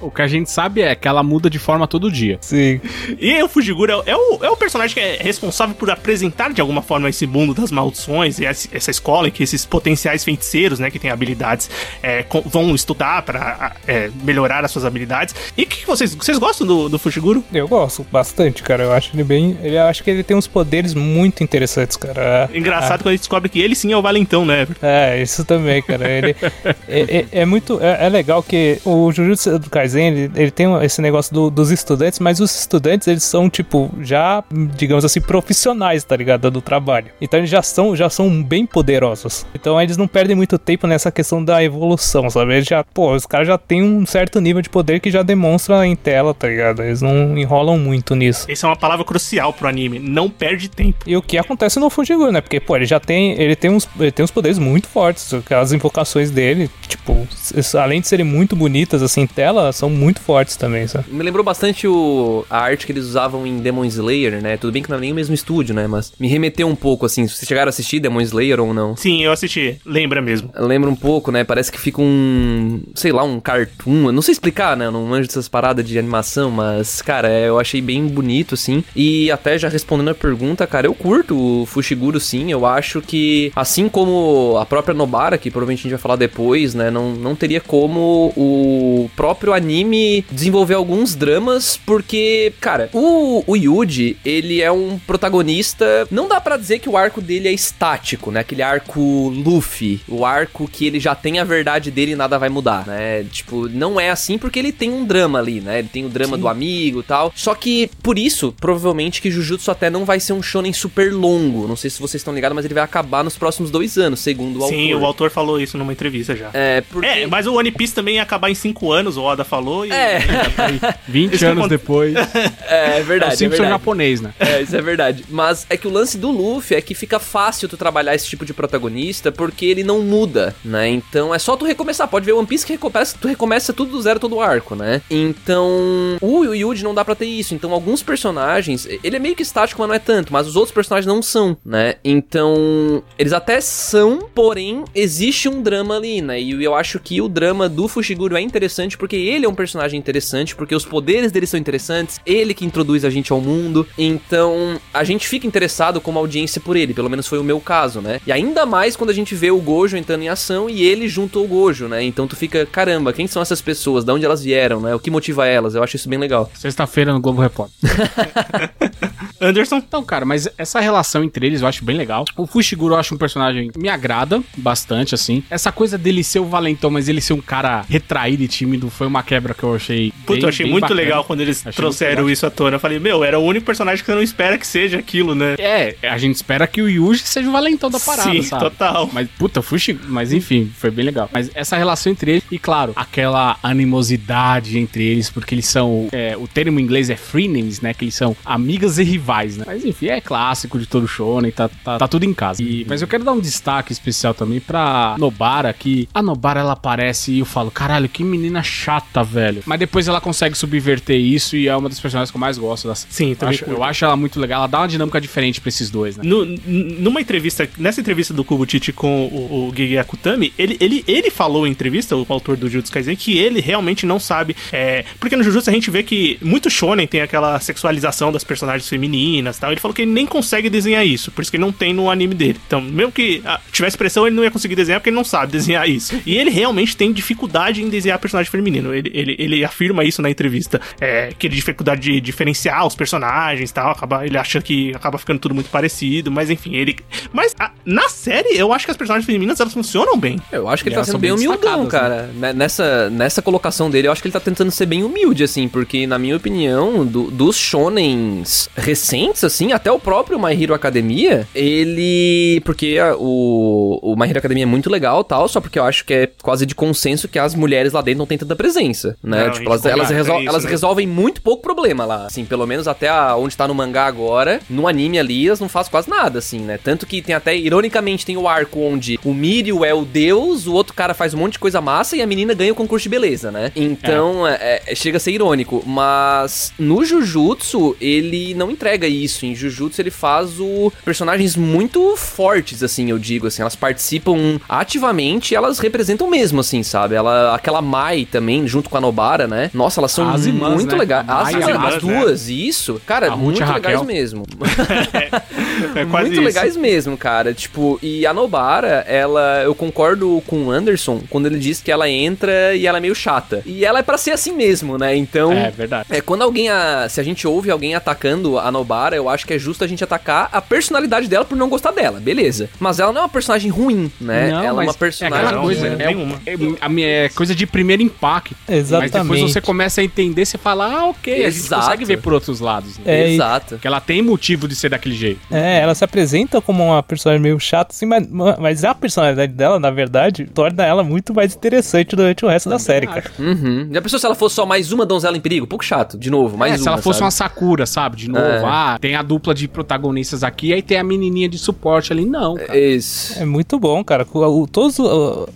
O que a gente sabe é que ela muda de forma todo dia. Sim. E o Fujiguro é, o- é o, é o personagem que é responsável por apresentar de alguma forma esse mundo das maldições e essa, essa escola em que esses potenciais feiticeiros, né, que têm habilidades, é, com- vão estudar pra é, melhorar as suas habilidades. E o que, que vocês, vocês gostam do, do Fujiguro? Eu gosto bastante, cara. Eu acho ele bem. Ele, eu acho que ele tem uns poderes muito interessantes, cara. Engraçado quando a gente descobre que ele sim é o valentão, né? É, isso também, cara. Ele *laughs* é, é- é muito. É, é legal que o Jujutsu do Kaisen ele, ele tem esse negócio do- dos estudantes, mas os estudantes eles são, tipo, já, digamos assim, profissionais, tá ligado? Do trabalho. Então eles já são, já são bem poderosos. Então eles não perdem muito tempo nessa questão da evolução, sabe? Eles já, pô, os caras já têm um certo nível de poder que já demonstra em tela, tá ligado? Eles não enrolam muito nisso. Essa é uma palavra crucial pro anime. Não perde tempo. E o que acontece no Fujiguro, né? Porque, pô, ele já tem. Ele tem uns, ele tem uns poderes muito fortes. Aquelas invocações dele, tipo, além de serem muito bonitas assim em tela, são muito fortes também, sabe? Me lembrou bastante o, a arte que eles usavam em Demon Slayer, né? Tudo bem que não é nem o mesmo estúdio, né? Mas me remeteu um pouco, assim. Se vocês chegaram a assistir Demon Slayer ou não. Sim, eu assisti. Lembra mesmo. Lembra um pouco, né? Parece que fica um. Sei lá, um cartoon. Eu não sei explicar, né? Eu não manjo dessas paradas de animação, mas, cara, é, eu achei bem bonito, assim. E até já respondendo a pergunta, cara, eu curto o Fushiguro, sim. Eu acho que, assim como a própria Nobara, que provavelmente a gente vai falar depois, né? Não, não teria como o próprio anime desenvolver alguns dramas, porque, cara, o, o Yuji, ele é um protagonista. Não dá pra dizer que o arco dele é estático, né? Aquele arco Luffy, o arco que ele já tem a verdade dele e nada vai mudar, né? Tipo, não é assim porque ele tem um drama ali, né? Ele tem o drama do amigo e tal. Só que, por isso, provavelmente que Jujutsu até não vai ser um shonen super longo. Não sei se vocês estão ligados, mas ele vai acabar nos próximos dois anos, segundo o Sim, autor. o autor falou isso numa entrevista já. É, porque... É, mas o One Piece também ia acabar em 5 anos, o Oda falou. E... É. 20 *laughs* Isso anos depois. *laughs* É, é verdade, eu é sempre sou verdade. japonês, né? É, isso é verdade. Mas é que o lance do Luffy é que fica fácil tu trabalhar esse tipo de protagonista porque ele não muda, né? Então é só tu recomeçar. Pode ver One Piece que recomeça, tu recomeça tudo do zero todo o arco, né? Então, o Yuji não dá pra ter isso. Então, alguns personagens, ele é meio que estático, mas não é tanto. Mas os outros personagens não são, né? Então, eles até são, porém, existe um drama ali, né? E eu acho que o drama do Fushiguro é interessante porque ele é um personagem interessante, porque os poderes dele são interessantes, ele que introduz a gente ao mundo. Então, a gente fica interessado como audiência por ele, pelo menos foi o meu caso, né? E ainda mais quando a gente vê o Gojo entrando em ação e ele junto ao Gojo, né? Então tu fica, caramba, quem são essas pessoas? De onde elas vieram, né? O que motiva elas? Eu acho isso bem legal. Sexta-feira no Globo Repórter. *laughs* Anderson? Então, cara, mas essa relação entre eles eu acho bem legal. O Fushiguro eu acho um personagem que me agrada bastante, assim. Essa coisa dele ser o valentão, mas ele ser um cara retraído e tímido foi uma quebra que eu achei. Puta, bem- eu achei bem muito bacana. legal quando eles Achei trouxeram isso à tona. Eu falei, meu, era o único personagem que você não espera que seja aquilo, né? É, a gente espera que o Yuji seja o valentão da parada, Sim, sabe? total. Mas, puta, Fushi, mas enfim, foi bem legal. Mas essa relação entre eles, e claro, aquela animosidade entre eles, porque eles são. é, o termo em inglês é frenemies, né? Que eles são amigas e rivais, né? Mas enfim, é clássico de todo shonen, tá, tá, tá tudo em casa. E- mas eu quero dar um destaque especial também pra Nobara, que a Nobara ela aparece e eu falo, caralho, que menina chata, velho. Mas depois ela consegue subverter isso e é uma das personagens que eu mais gosto da Sim, também acho, eu acho ela muito legal, ela dá uma dinâmica diferente pra esses dois, né? No- numa entrevista, nessa entrevista do Kubutichi com o, o Gege Akutami, ele, ele, ele falou em entrevista, o autor do Jujutsu Kaisen, que ele realmente não sabe. é, porque no Jujutsu a gente vê que muito shonen tem aquela sexualização das personagens femininas e tal. Ele falou que ele nem consegue desenhar isso, por isso que ele não tem no anime dele. Então, mesmo que ah, tivesse pressão, ele não ia conseguir desenhar porque ele não sabe desenhar isso. E ele realmente tem dificuldade em desenhar personagem feminino. Ele, ele, ele afirma isso na entrevista, é, que ele dificuldade de diferenciar os personagens tal. Acaba, ele acha que acaba ficando tudo muito parecido, mas enfim, ele. Mas ah, na série, eu acho que as personagens femininas elas funcionam bem. Eu acho que ele tá elas sendo bem humildão, destacadas, cara. Né, Nessa, nessa colocação dele, eu acho que ele tá tentando ser bem humilde, assim, porque, na minha opinião, do- dos shonens recentes, assim, até o próprio My Hero Academia, ele. Porque a- o, o My Hero Academia é muito legal tal, só porque eu acho que é quase de consenso que as mulheres lá dentro não têm tanta presença, né? Não, tipo, elas, elas, concorda, resol- é isso, elas né? resolvem muito pouco problema lá, assim, pelo menos até a- onde tá no mangá agora. No anime ali, elas não fazem quase nada, assim, né? Tanto que tem até, ironicamente, tem o arco onde o Mirio é o deus, o outro cara faz um monte de coisa massa e a menina ganha o concurso de beleza, né? Então, é, é, chega a ser irônico. Mas no Jujutsu, ele não entrega isso. Em Jujutsu, ele faz o personagens muito fortes, assim, eu digo, assim. Elas participam ativamente e elas representam mesmo, assim, sabe? Ela, aquela Mai também, junto com a Nobara, né? Nossa, elas são As irmãs, muito né? legais. As, Mai e a as irmãs, duas, isso. Cara, A muito legais mesmo. *laughs* *laughs* É quase Muito isso. legais mesmo, cara. Tipo, e a Nobara, ela. Eu concordo com o Anderson quando ele diz que ela entra e ela é meio chata. E ela é pra ser assim mesmo, né? Então. É verdade. É, quando alguém. a- se a gente ouve alguém atacando a Nobara, eu acho que é justo a gente atacar a personalidade dela por não gostar dela, beleza. Mas ela não é uma personagem ruim, né? Não, ela é uma personagem. É aquela Não, coisa, não, é, nenhuma. é, é coisa de primeiro impacto. Exatamente. Mas depois você começa a entender, você fala, ah, ok, a gente Exato. consegue ver por outros lados. Né? É, Exato. Porque ela tem motivo de ser daquele jeito. É, ela se apresenta como uma personagem meio chata, assim, mas, mas a personalidade dela, na verdade, torna ela muito mais interessante durante o resto da série, cara. Uhum. Já pensou se ela fosse só mais uma donzela em perigo? Um pouco chato, de novo, mais é, uma. se ela fosse sabe? uma Sakura, sabe? De novo, É. ah, tem a dupla de protagonistas aqui, aí tem a menininha de suporte ali. Não, cara. Isso. É muito bom, cara. O, todas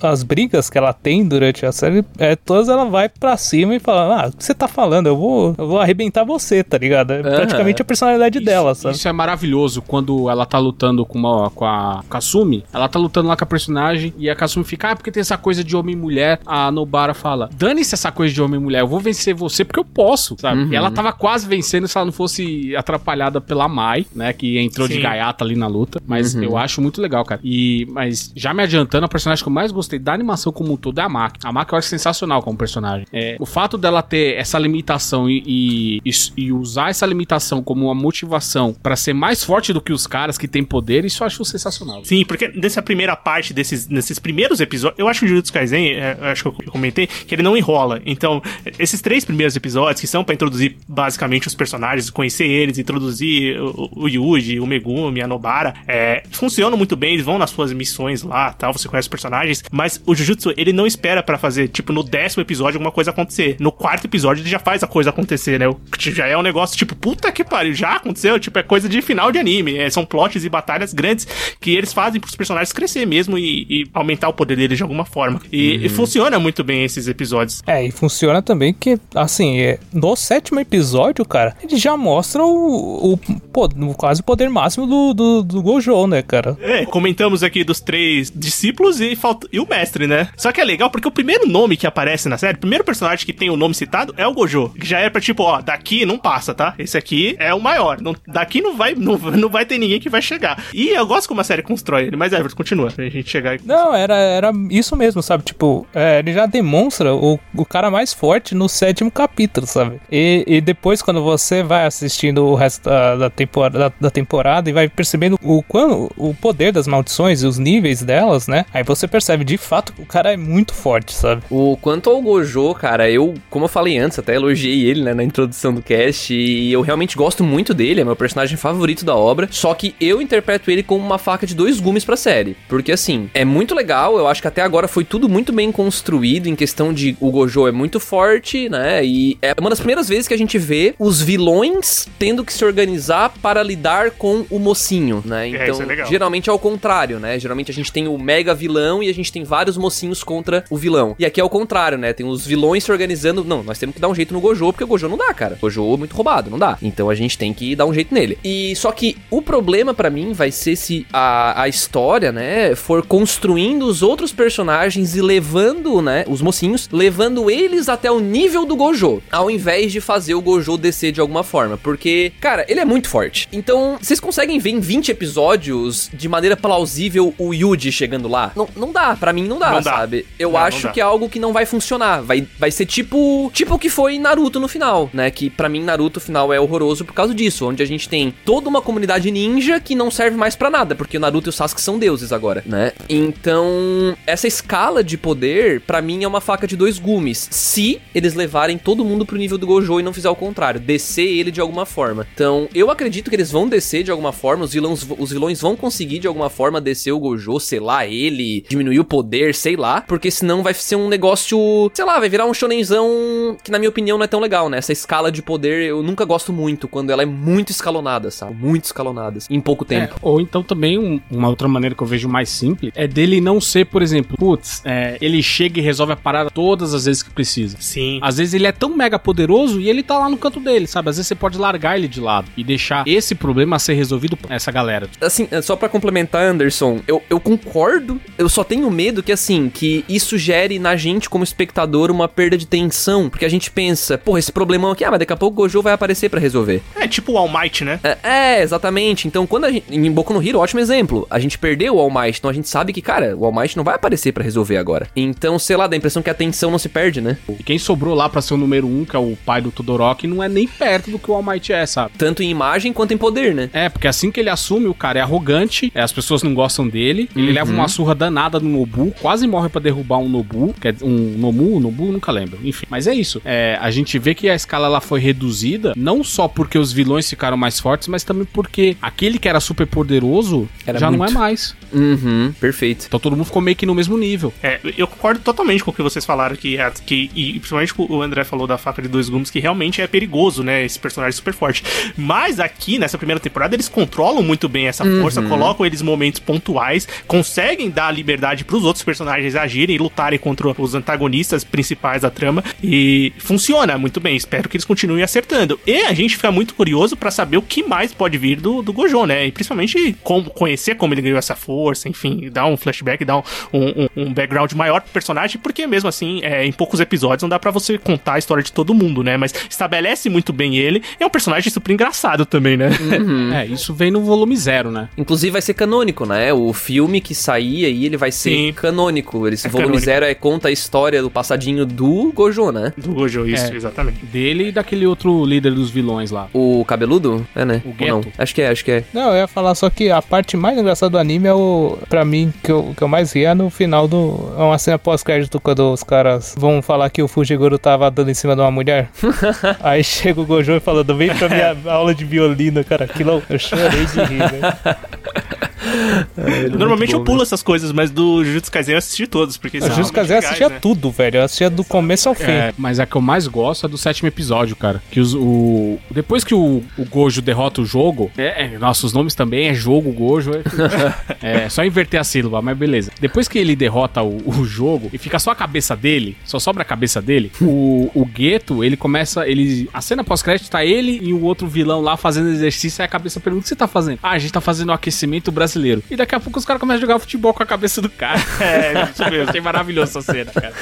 as brigas que ela tem durante a série, é, todas ela vai pra cima e fala: Ah, o que você tá falando? Eu vou, eu vou arrebentar você, tá ligado? É praticamente a personalidade dela, sabe? Isso é maravilhoso quando ela tá lutando com, uma, com a Kasumi. Ela tá lutando lá com a personagem e a Kasumi fica, ah, porque tem essa coisa de homem e mulher. A Nobara fala, dane-se essa coisa de homem e mulher, eu vou vencer você porque eu posso, sabe? Uhum. E ela tava quase vencendo se ela não fosse atrapalhada pela Mai, né? Que entrou de Sim. gaiata ali na luta. Mas Uhum. eu acho muito legal, cara. E, mas já me adiantando, a personagem que eu mais gostei da animação como um todo é a Maki. A Maki eu acho sensacional como personagem. É, o fato dela ter essa limitação e, e, e- e usar essa limitação como uma motivação pra ser mais forte do que os caras que têm poder, isso eu acho sensacional. Sim, porque nessa primeira parte desses, nesses primeiros episódios, eu acho que o Jujutsu Kaisen, é, acho que eu comentei, que ele não enrola. Então, esses três primeiros episódios, que são pra introduzir basicamente os personagens, conhecer eles, introduzir o, o Yuji, o Megumi, a Nobara, é, funcionam muito bem, eles vão nas suas missões lá, tal, você conhece os personagens, mas o Jujutsu, ele não espera pra fazer, tipo, no décimo episódio alguma coisa acontecer. No quarto episódio ele já faz a coisa acontecer, né? Já é um negócio, tipo, puta que pariu, já aconteceu, tipo, é coisa de final de anime, é, são plots e batalhas grandes que eles fazem pros personagens crescer mesmo e, e aumentar o poder deles de alguma forma. E, e funciona muito bem esses episódios. É, e funciona também que, assim, é, no sétimo episódio, cara, ele já mostra o, o, o quase o poder máximo do, do, do Gojo, né, cara? É, comentamos aqui dos três discípulos e, falta, e o mestre, né? Só que é legal porque o primeiro nome que aparece na série, o primeiro personagem que tem o nome citado é o Gojo. Que já é pra tipo, ó, daqui não passa, tá? Esse aqui é o maior. Não- daqui não vai, não, *laughs* não vai ter ninguém que vai chegar. E eu gosto como a série constrói ele, mas Everton, continua, pra gente chegar aí. Não, era, era isso mesmo, sabe? Tipo, é, ele já demonstra o, o cara mais forte no sétimo capítulo, sabe? E, e depois, quando você vai assistindo o resto da, da, temporada, da, da temporada e vai percebendo o quando o poder das maldições e os níveis delas, né? Aí você percebe, de fato, o cara é muito forte, sabe? O quanto ao Gojo, cara, eu, como eu falei antes, até elogiei ele, né, na introdução do cast, e eu realmente gosto muito dele, é meu personagem favorito da obra, só que eu interpreto ele como uma faca de dois gumes pra série, porque assim, é muito legal, eu acho que até agora foi tudo muito bem construído em questão de o Gojo é muito forte, né? E é uma das primeiras vezes que a gente vê os vilões tendo que se organizar para lidar com o mocinho, né? É, Então, isso é legal. geralmente é ao contrário, né? Geralmente a gente tem o mega vilão e a gente tem vários mocinhos contra o vilão. E aqui é o contrário, né? Tem os vilões se organizando. Não, nós temos que dar um jeito no Gojo, porque o Gojo não dá, cara. O Gojo é muito roubado, não dá. Então a gente tem que dar um jeito nele. E só que o problema pra mim vai ser se a, a história, né, for construindo os outros personagens e levando, né, os mocinhos, levando eles até o nível do Gojo, ao invés de fazer o Gojo descer de alguma forma. Porque, cara, ele é muito forte. Então, vocês conseguem ver em 20 episódios de maneira plausível o Yuji chegando lá? Não, não dá, pra mim não dá, Não dá. sabe? Eu Não, não acho dá. que é algo que não vai funcionar. Vai, vai ser tipo tipo o que foi Naruto no final, né? Que pra mim Naruto final é horroroso por causa disso, onde a gente tem toda uma comunidade ninja que não serve mais pra nada, porque o Naruto e o Sasuke são deuses agora, né? Então, essa escala de poder pra mim é uma faca de dois gumes, se eles levarem todo mundo pro nível do Gojo e não fizer o contrário, descer ele de alguma forma. Então, eu acredito que eles vão descer de alguma forma, os vilões, os vilões vão conseguir de alguma forma descer o Gojo, sei lá, ele, diminuir o poder, sei lá, porque senão vai ser um negócio, sei lá, vai virar um shonenzão que na minha opinião não é tão legal, né? Essa escala de poder eu nunca gosto muito quando ela é muito escalonada, sabe? Muito escalonada, em pouco É, tempo. ou então também um- uma outra maneira que eu vejo mais simples é dele não ser, por exemplo, putz, é, ele chega e resolve a parada todas as vezes que precisa. Sim. Às vezes ele é tão mega poderoso e ele tá lá no canto dele, sabe? Às vezes você pode largar ele de lado e deixar esse problema ser resolvido por essa galera. Assim, só pra complementar, Anderson, eu, eu concordo, eu só tenho medo que, assim, que isso gere na gente, como espectador, uma perda de tensão, porque a gente pensa, porra, esse problemão aqui, ah, mas daqui a pouco o Gojo vai aparecer pra resolver. É tipo o All Might, né? É, é, exatamente. Então, quando a gente. Em Boku no Hero, ótimo exemplo. A gente perdeu o All Might, então a gente sabe que, cara, o All Might não vai aparecer pra resolver agora. Então, sei lá, dá a impressão que a tensão não se perde, né? E quem sobrou lá pra ser o número um, que é o pai do Todoroki, não é nem perto do que o All Might é, sabe? Tanto em imagem quanto em poder, né? É, porque assim que ele assume, o cara é arrogante, é, as pessoas não gostam dele, ele leva uma surra danada no Nobu, quase morre pra derrubar um Nobu, que é um Nomu, um Nobu, nunca lembro. Enfim, mas é isso. É, a gente vê que a escala ela foi reduzida, não só porque os vilões ficaram mais fortes, mas também porque aquele que era super poderoso Era já não muito. é mais. Uhum, perfeito. Então todo mundo ficou meio que no mesmo nível. É, eu concordo totalmente com o que vocês falaram que, é- que e principalmente o André falou da faca de dois gumes, que realmente é perigoso, né? Esse personagem super forte. Mas aqui, nessa primeira temporada, eles controlam muito bem essa força, colocam eles momentos pontuais, conseguem dar liberdade pros outros personagens agirem e lutarem contra os antagonistas principais da trama. E funciona muito bem. Espero que eles continuem acertando. E a gente fica muito curioso pra saber o que mais pode vir do, do Gojo, né? E principalmente como, conhecer como ele ganhou essa força, enfim, dar um flashback, dar um, um, um background maior pro personagem, porque mesmo assim, é, em poucos episódios não dá pra você contar a história de todo mundo, né? Mas estabelece muito bem ele. É um personagem super engraçado também, né? É, isso vem no volume zero, né? Inclusive vai ser canônico, né? O filme que sair aí, ele vai ser Sim. canônico. Esse É volume canônico. zero é conta a história do passadinho do Gojo, né? Do Gojo, isso, É. exatamente. Dele e daquele outro líder dos vilões lá. O cabeludo? É, né? O Geto. não? Acho que é, acho que é. Não, eu ia falar só que a parte mais engraçada do anime é o. Pra mim, que eu, que eu mais ri é no final do. É uma cena pós-crédito quando os caras vão falar que o Fujiguro tava dando em cima de uma mulher. *laughs* Aí chega o Gojo e falando, vem pra minha *laughs* aula de violino, cara. Aquilo eu chorei de rir, né? *laughs* Normalmente eu pulo essas coisas, mas do Jujutsu Kaisen eu assisti todos, porque O são Jujutsu Kaisen eu assistia né? tudo, velho. Eu assistia do começo ao fim. É, mas a que eu mais gosto é do sétimo episódio, cara. Que os, o. Depois que o, o Gojo derrota o jogo. É, é, nossa, os nomes também é jogo, Gojo. É, é só inverter a sílaba, mas beleza. Depois que ele derrota o, o jogo e fica só a cabeça dele, só sobra a cabeça dele, o, o Gueto, ele começa. ele A cena pós-crédito tá ele e o outro vilão lá fazendo exercício. Aí a cabeça pergunta: o que você tá fazendo? Ah, a gente tá fazendo o aquecimento brasileiro. E daqui a pouco os caras começam a jogar futebol com a cabeça do cara. *laughs* É, isso mesmo. Achei maravilhoso essa cena, cara.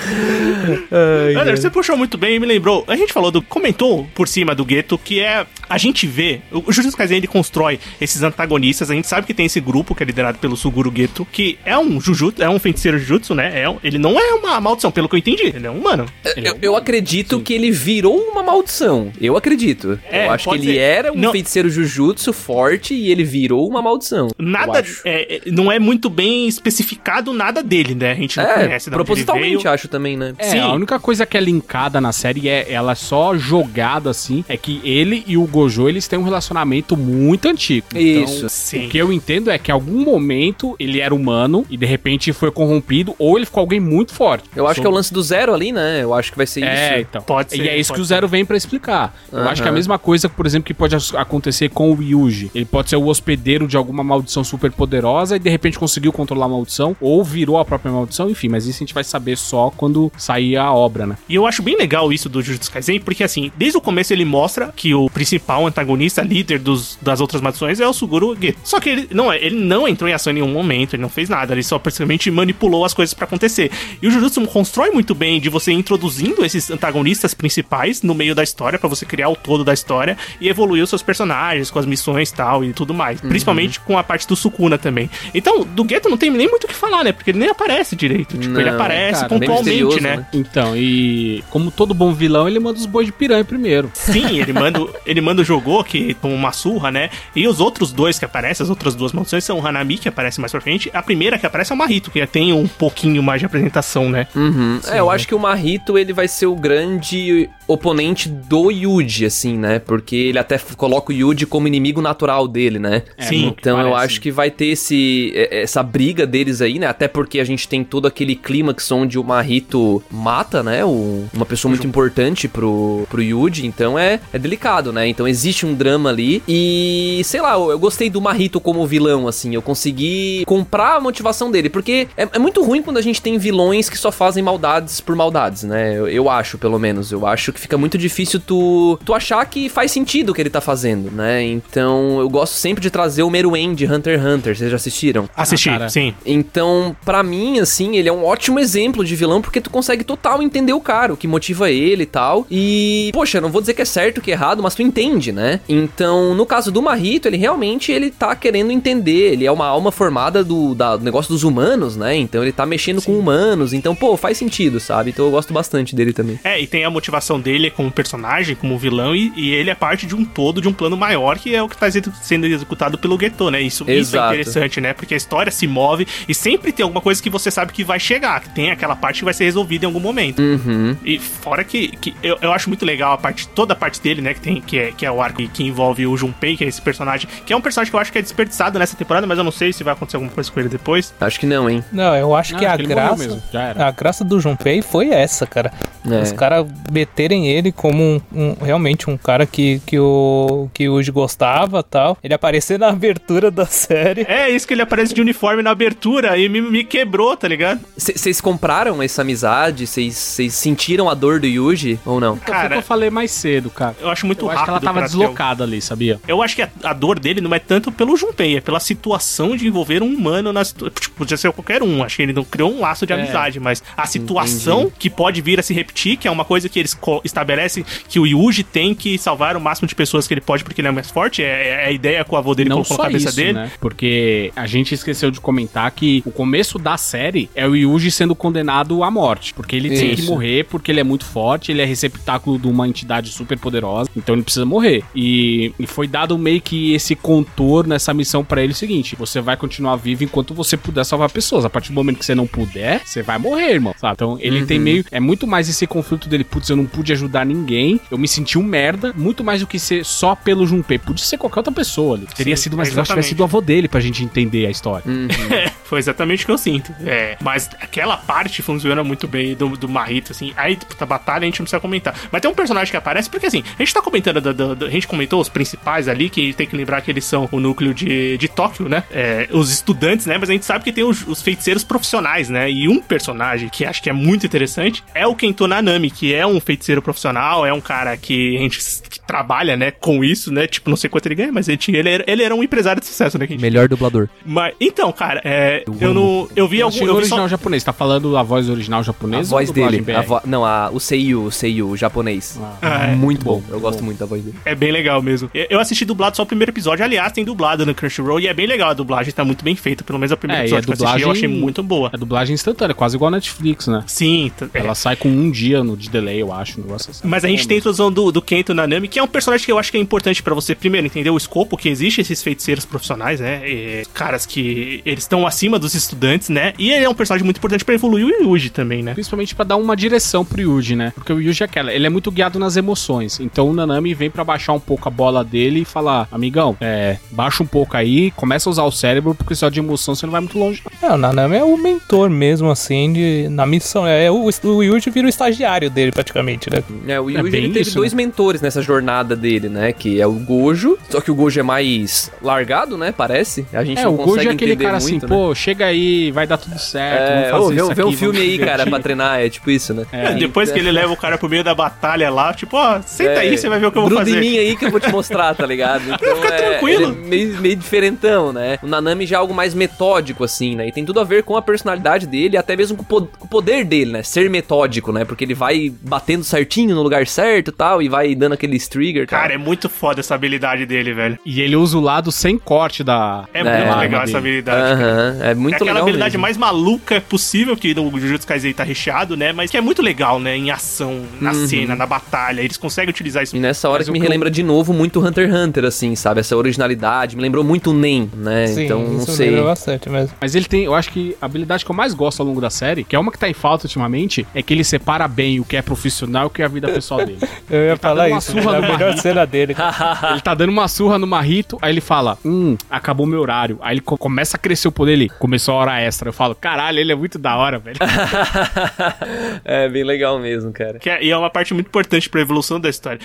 Anderson, você puxou muito bem e me lembrou. A gente falou do. comentou por cima do gueto que é. A gente vê. O Jujutsu Kaisen ele constrói esses antagonistas. A gente sabe que tem esse grupo que é liderado pelo Suguru Geto, que é um Jujutsu, é um feiticeiro Jujutsu, né? É ele não é uma maldição, pelo que eu entendi. Ele é um humano. É Eu, um- eu acredito que ele virou uma maldição. Eu acredito. É, eu acho que ele ser. era um Não. feiticeiro Jujutsu forte e ele virou uma maldição. Eu Nada nada. é, é, não é muito bem especificado nada dele, né? A gente não É, conhece da onde ele propositalmente, veio. acho também, né? É, Sim. a única coisa que é linkada na série é ela só jogada assim, é que ele e o Gojo, eles têm um relacionamento muito antigo. Isso. Sim. O que eu entendo é que em algum momento ele era humano e de repente foi corrompido ou ele ficou alguém muito forte. Eu acho que é o lance do zero ali, né? Eu acho que vai ser É, isso. então. Pode ser, E é isso que o Zero vem pra explicar. Eu acho que é a mesma coisa, por exemplo, que pode acontecer com o Yuji. Ele pode ser o hospedeiro de alguma maldição super poderosa e de repente conseguiu controlar a maldição ou virou a própria maldição, enfim, mas isso a gente vai saber só quando sair a obra, né? E eu acho bem legal isso do Jujutsu Kaisen, porque assim, desde o começo ele mostra que o principal antagonista, líder dos, das outras maldições é o Suguru Geto. Só que ele não, é- ele não entrou em ação em nenhum momento, ele não fez nada, ele só praticamente manipulou as coisas pra acontecer. E o Jujutsu constrói muito bem de você introduzindo esses antagonistas principais no meio da história, pra você criar o todo da história e evoluir os seus personagens com as missões e tal e tudo mais. Principalmente com a parte do Sukuna também. Então, do Geto não tem nem muito o que falar, né? Porque ele nem aparece direito. Tipo, ele Não, aparece cara, pontualmente, né? né? Então, e como todo bom vilão, ele manda os bois de piranha primeiro. Sim, ele manda, o- ele manda o Jogô, que toma uma surra, né? E os outros dois que aparecem, as outras duas maldições, são o Hanami, que aparece mais pra frente. A primeira que aparece é o Marito, que já tem um pouquinho mais de apresentação, né? Uhum. é, eu acho que o Mahito, ele vai ser o grande oponente do Yuji, assim, né? Porque ele até coloca o Yuji como inimigo natural dele, né? Sim, Então eu parece. acho que vai ter esse, é- essa briga deles aí, né? Até porque a gente tem todo aquele clímax onde o Mahito mata, né? O- uma pessoa muito importante pro, pro Yuji. Então é, é delicado, né? Então existe um drama ali. E sei lá, eu, eu gostei do Mahito como vilão, assim. Eu consegui comprar a motivação dele. Porque é, é muito ruim quando a gente tem vilões que só fazem maldades por maldades, né? Eu, eu acho, pelo menos. Eu acho que fica muito difícil tu, tu achar que faz sentido o que ele tá fazendo, né? Então eu gosto sempre de trazer o Meruem de Hunter x Hunter. Vocês já assistiram? Assistir, cara. sim. Então, pra mim, assim, ele é um ótimo exemplo de vilão porque tu consegue total entender o cara, o que motiva ele e tal. E, poxa, não vou dizer que é certo, que é errado, mas tu entende, né? Então, no caso do Marrito, ele realmente ele tá querendo entender. Ele é uma alma formada do, da- do negócio dos humanos, né? Então ele tá mexendo com humanos. Então, pô, faz sentido, sabe? Então eu gosto bastante dele também. É, e tem a motivação dele como personagem, como vilão, e, e ele é parte de um todo, de um plano maior, que é o que tá execu- sendo executado pelo Geto, né? Isso, isso é interessante, né? Porque a história se move e sempre tem alguma coisa que você sabe que vai chegar, que tem aquela parte que vai ser resolvida em algum momento. Uhum. E fora que, que eu, eu acho muito legal a parte, toda a parte dele, né? Que tem, que é, que é o arco que envolve o Junpei, que é esse personagem, que é um personagem que eu acho que é desperdiçado nessa temporada, mas eu não sei se vai acontecer alguma coisa com ele depois. Acho que não, hein? Não, eu acho Não, que acho a que graça. mesmo, já era. A graça do Junpei foi essa, cara. É. Os caras meterem ele como um, um- realmente um cara que, que o que o Uji gostava tal. Ele aparecer na abertura da série. É isso que ele aparece de uniforme na abertura e me, me quebrou, tá ligado? Vocês compraram essa amizade? Vocês sentiram a dor do Yuji ou não? Foi o que Cara, eu falei mais cedo, cara. eu acho muito Eu acho rápido. que ela tava deslocada ali, sabia? Eu acho que a, a dor dele não é tanto pelo Junpei, é pela situação de envolver um humano na Tipo, podia ser qualquer um. Acho que ele não criou um laço de É. amizade, mas a situação que pode vir a se repetir, que é uma coisa que eles estabelecem que o Yuji tem que salvar o máximo de pessoas que ele pode porque ele é mais forte. É, é a ideia que o avô dele não colocou só na cabeça isso, dele. né? Porque a gente esqueceu de comentar que o começo da série é o Yuji sendo condenado à morte. Porque ele tem que Isso. morrer, porque ele é muito forte, ele é receptáculo de uma entidade super poderosa, então ele precisa morrer. E, e foi dado meio que esse contorno, essa missão pra ele é o seguinte: você vai continuar vivo enquanto você puder salvar pessoas. A partir do momento que você não puder, você vai morrer, irmão. Sabe? Então ele tem meio. É muito mais esse conflito dele, putz, eu não pude ajudar ninguém, eu me senti um merda, muito mais do que ser só pelo Junpei. Podia ser qualquer outra pessoa ali. Teria Sim, sido mais legal se tivesse sido o avô dele pra gente entender a história. É, *laughs* foi exatamente o que eu sinto. É, mas aquela parte funciona muito bem do, do Marito, assim. Aí, da batalha a gente não precisa comentar. Mas tem um personagem que aparece, porque assim, a gente tá comentando, da- da- da- a gente comentou os principais ali, que tem que lembrar que eles são o núcleo de, de Tóquio, né? É, os estudantes, né? Mas a gente sabe que tem os, os feiticeiros profissionais, né? E um personagem que acho que é muito interessante é o Kento Nanami, que é um feiticeiro profissional, é um cara que a gente que trabalha, né, com isso, né? Tipo, não sei quanto ele ganha, mas ele, tinha- ele, era, ele era um empresário de sucesso, né? Melhor dublador. mas, então, cara, é, É, eu não. Eu vi Eu algum. Eu vi original só, japonês. Tá falando a voz original A japonesa? voz ou dublagem dele. A vo- Não, a, o Seiyu, o Seiyu japonês. Ah, é. muito bom. Eu gosto muito da voz dele. É bem legal mesmo. Eu assisti dublado só o primeiro episódio. Aliás, tem dublado no Crunchyroll e é bem legal. A dublagem tá muito bem feita. Pelo menos a primeira É, e a episódio que eu assisti eu achei dublagem- muito boa. A dublagem instantânea, quase igual a Netflix, né? Sim, t- é. Ela sai com um dia no, de delay, eu acho, um negócio assim. Mas a gente tem a introdução do, do Kento Nanami, que é um personagem que eu acho que é importante pra você, primeiro, entender o escopo que existe esses feiticeiros profissionais, né? E caras que eles estão acima dos estudantes, né? E ele é um personagem muito importante pra evoluir o Yuji também, né? Principalmente pra dar uma direção pro Yuji, né? Porque o Yuji é aquela, ele é muito guiado nas emoções. Então o Nanami vem pra baixar um pouco a bola dele e falar: amigão, é, baixa um pouco aí, começa a usar o cérebro, porque só de emoção você não vai muito longe. É, o Nanami é o mentor mesmo, assim, de, na missão. É, o, o Yuji vira o estagiário dele, praticamente, né? É, o É Yuji bem ele teve isso, dois mentores nessa jornada dele, né? Que é o Gojo, só que o Gojo é mais largado, né? Parece. A gente É, não o Gojo consegue é aquele entender cara assim, muito, né? pô, chega aí, vai dar tudo certo, É, vamos ô, fazer vê, um filme aí, cara, pra treinar, é tipo isso, né? É, Depois que ele leva o cara pro meio da batalha lá, tipo, ó, senta aí, você vai ver o que eu vou É, fazer. em mim aí que eu vou te mostrar, tá ligado? *laughs* Então, Fica é, tranquilo. é meio, meio diferentão, né? O Nanami já é algo mais metódico, assim, né? E tem tudo a ver com a personalidade dele, até mesmo com o po- com o poder dele, né? Ser metódico, né? Porque ele vai batendo certinho no lugar certo e tal, e vai dando aqueles trigger, tal. Cara, é muito foda essa habilidade dele, velho. E ele usa o lado sem corte da. É, É, muito legal dele. essa habilidade. cara. Aham, é muito é aquela legal habilidade mesmo. mais maluca possível que no Jujutsu Kaisen tá recheado, né? Mas que é muito legal, né? Em ação, na Uhum. cena, na batalha. Eles conseguem utilizar isso. E nessa hora que o me que eu- relembra de novo muito Hunter x Hunter, assim, sabe? Essa originalidade. Me lembrou muito o Nen, né? então, não sei. bastante mesmo. Mas ele tem, eu acho que a habilidade que eu mais gosto ao longo da série, que é uma que tá em falta ultimamente, é que ele separa bem o que é profissional e o que é a vida pessoal dele. *laughs* Eu ia tá falar dando uma isso, surra é a no melhor cena dele. *laughs* ele tá dando uma surra no Marrito, aí ele fala: Hum, acabou meu horário. Aí ele co- começa a crescer o poder ali. Começou a hora extra. Eu falo, caralho, ele é muito da hora, velho. *laughs* é bem legal mesmo, cara. Que é, e é uma parte muito importante pra evolução da história.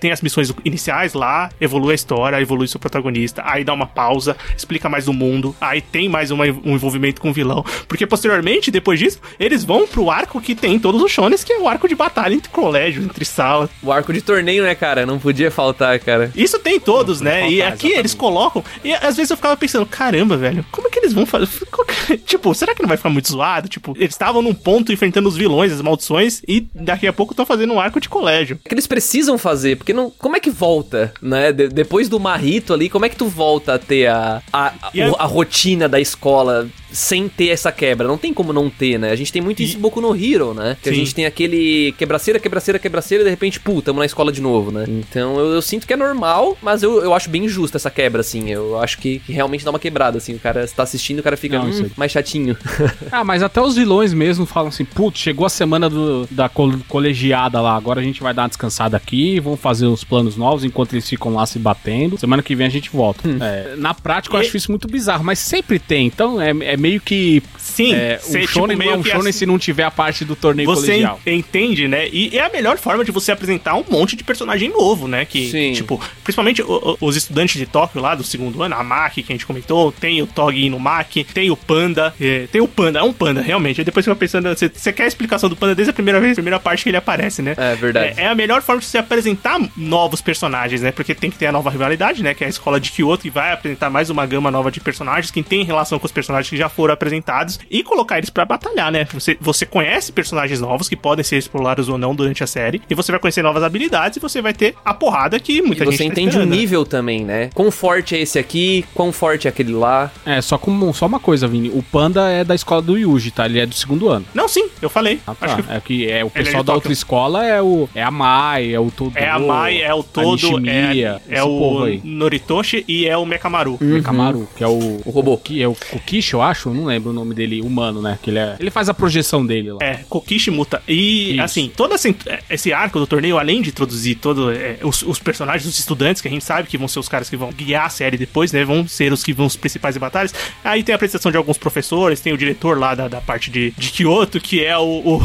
Tem as missões iniciais lá, evolui a história, evolui seu protagonista, aí dá uma pausa, explica mais do mundo, aí tem mais uma- um envolvimento com o vilão. Porque posteriormente, depois disso, eles vão pro arco que tem em todos os shones, que é o arco de batalha entre colégio, entre sala. O arco de torneio, né, cara? Não podia faltar, cara. Isso tem em todos, né? faltar, e aqui exatamente. eles colocam. E às vezes eu ficava pensando, caramba, velho, como é que eles vão fazer? *laughs* Tipo, será que não vai ficar muito zoado? Tipo, eles estavam num ponto enfrentando os vilões, as maldições, e daqui a pouco estão fazendo um arco de colégio. É que eles precisam fazer, porque não. Como é que volta, né? De- depois do Marrito ali, como é que tu volta a ter a, a, a, E a- a rotina da escola sem ter essa quebra? Não tem como não ter, né? A gente tem muito isso em Boku no Hero, né? Que a Sim. gente tem aquele quebraceira, quebraceira, quebraceira, e de repente, pô, tamo na escola de novo, né? Então eu, eu sinto que é normal, mas eu, eu acho bem justa essa quebra, assim. Eu acho que, que realmente dá uma quebrada, assim. O cara está assistindo, o cara fica Não, hum, mais chatinho. *laughs* ah, mas até os vilões mesmo falam assim: putz, chegou a semana do- da col- colegiada lá. Agora a gente vai dar uma descansada aqui, vamos fazer os planos novos enquanto eles ficam lá se batendo. Semana que vem a gente volta. É, na prática eu E- acho isso muito bizarro, mas sempre tem. Então é, é meio que. Sim, É, o tipo, shonen não é meio um que shonen assim- se não tiver a parte do torneio Você colegial. en- entende, né? E é a melhor forma de você apresentar um monte de personagem novo, né? Que, Sim. tipo, principalmente os estudantes de Tóquio lá do segundo ano, a Maki, que a gente comentou, tem o Togi Inumaki, tem o Panda, é, tem o Panda, é um Panda, realmente. Depois você vai pensando, você, você quer a explicação do Panda desde a primeira vez, primeira parte que ele aparece, né? É verdade. É, é a melhor forma de você apresentar novos personagens, né? Porque tem que ter a nova rivalidade, né? Que é a escola de Kyoto, que vai apresentar mais uma gama nova de personagens que tem relação com os personagens que já foram apresentados e colocar eles pra batalhar, né? Você, você conhece personagens novos que podem ser explorados ou não durante a série, e você vai conhecer novas habilidades e você vai ter a porrada que muita E gente você tá entende o né? nível também, né? Quão forte é esse aqui, quão forte é aquele lá. É, só, como, só uma coisa, Vini. O Panda é da escola do Yuji, tá? Ele é do segundo ano. Não, sim, eu falei. Ah, tá. Acho que É que é o é pessoal de da outra escola é o é a Mai, é o todo é a Mai, é o Todo, Nishimiya, é, é o aí. Noritoshi e é o Mekamaru. Mekamaru, que é o O robô. que é o Kokishi, eu acho, não lembro o nome dele, humano, né? Que ele é, ele faz a projeção dele lá. É, Kokishi Muta. E, Isso. assim, todo esse, esse arco do torneio, além de introduzir todos os, os personagens, os estudantes, que a gente sabe que vão ser os caras que vão guiar a série depois, né? Vão ser os que vão os principais em batalhas. Aí tem a apresentação de alguns professores, tem o diretor lá da, da parte de, de Kyoto, que é o, o,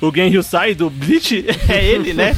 *laughs* o Gen Hyusai do Bleach. *laughs* É ele, né?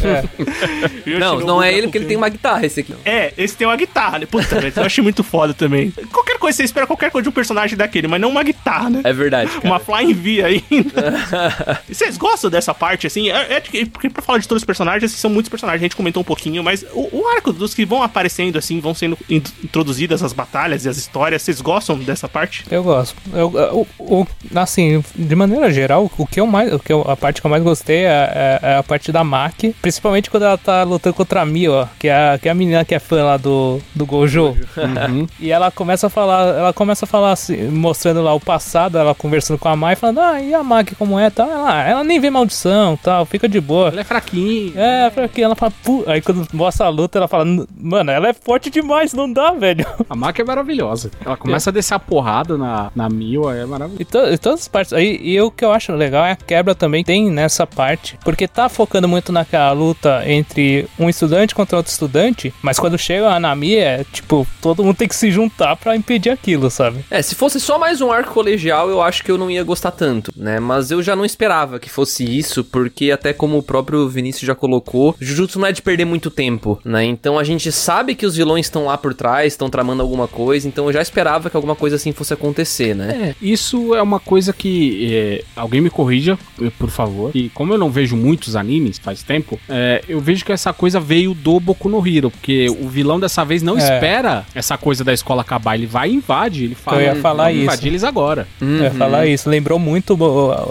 *laughs* Não, não é ele porque ele tem uma guitarra, esse aqui. É, esse tem uma guitarra, né? Puta, velho, eu achei muito foda também. Qualquer coisa você espera qualquer coisa de um personagem daquele, mas não uma guitarra, né? É verdade, cara. Uma Flying V ainda. *laughs* Vocês gostam dessa parte, assim? É, é porque pra falar de todos os personagens, são muitos personagens, a gente comentou um pouquinho, mas o, o arco dos que vão aparecendo, assim, vão sendo in- introduzidas as batalhas e as histórias, vocês gostam dessa parte? Eu gosto. Eu, o, o- assim, de maneira geral, o que eu mais, o que eu- a parte que eu mais gostei é, é- é a parte da Maki, principalmente quando ela tá lutando contra a Mi, ó, que é a, que é a menina que é fã lá do, do Gojo. *laughs* E ela começa a falar, ela começa a falar assim, mostrando lá o passado, ela conversando com a Mai, falando, ah, e a Maki como é, tal, ela, ela nem vê maldição, tal, fica de boa. Ela é fraquinha. É, pra que ela fala, "Pu-" aí quando mostra a luta, ela fala, mano, ela é forte demais, não dá, velho. A Maki é maravilhosa. Ela começa a descer a porrada na, na Mil, é maravilhoso. E, to- e todas as partes. Aí, e o que eu acho legal é a quebra também tem nessa parte. Porque tá focando muito naquela luta entre um estudante contra outro estudante. Mas quando chega a Nami, é tipo, todo mundo tem que se juntar pra impedir aquilo, sabe? É, se fosse só mais um arco colegial, eu acho que eu não ia gostar tanto, né? Mas eu já não esperava que fosse isso, porque até como o próprio Vinícius já colocou, Jujutsu não é de perder muito tempo, né? Então a gente sabe que os vilões estão lá por trás, estão tramando alguma coisa, então eu já esperava que alguma coisa assim fosse acontecer, né? É, isso é uma coisa que é, alguém me corrija, por favor. E como eu não vejo muitos animes faz tempo, é, eu vejo que essa coisa veio do Boku no Hero, porque o vilão dessa vez não É. espera essa coisa da escola acabar, ele vai e invade, ele fala, Eu ia falar "Vamos isso." invadir eles agora. Eu ia falar isso. Lembrou muito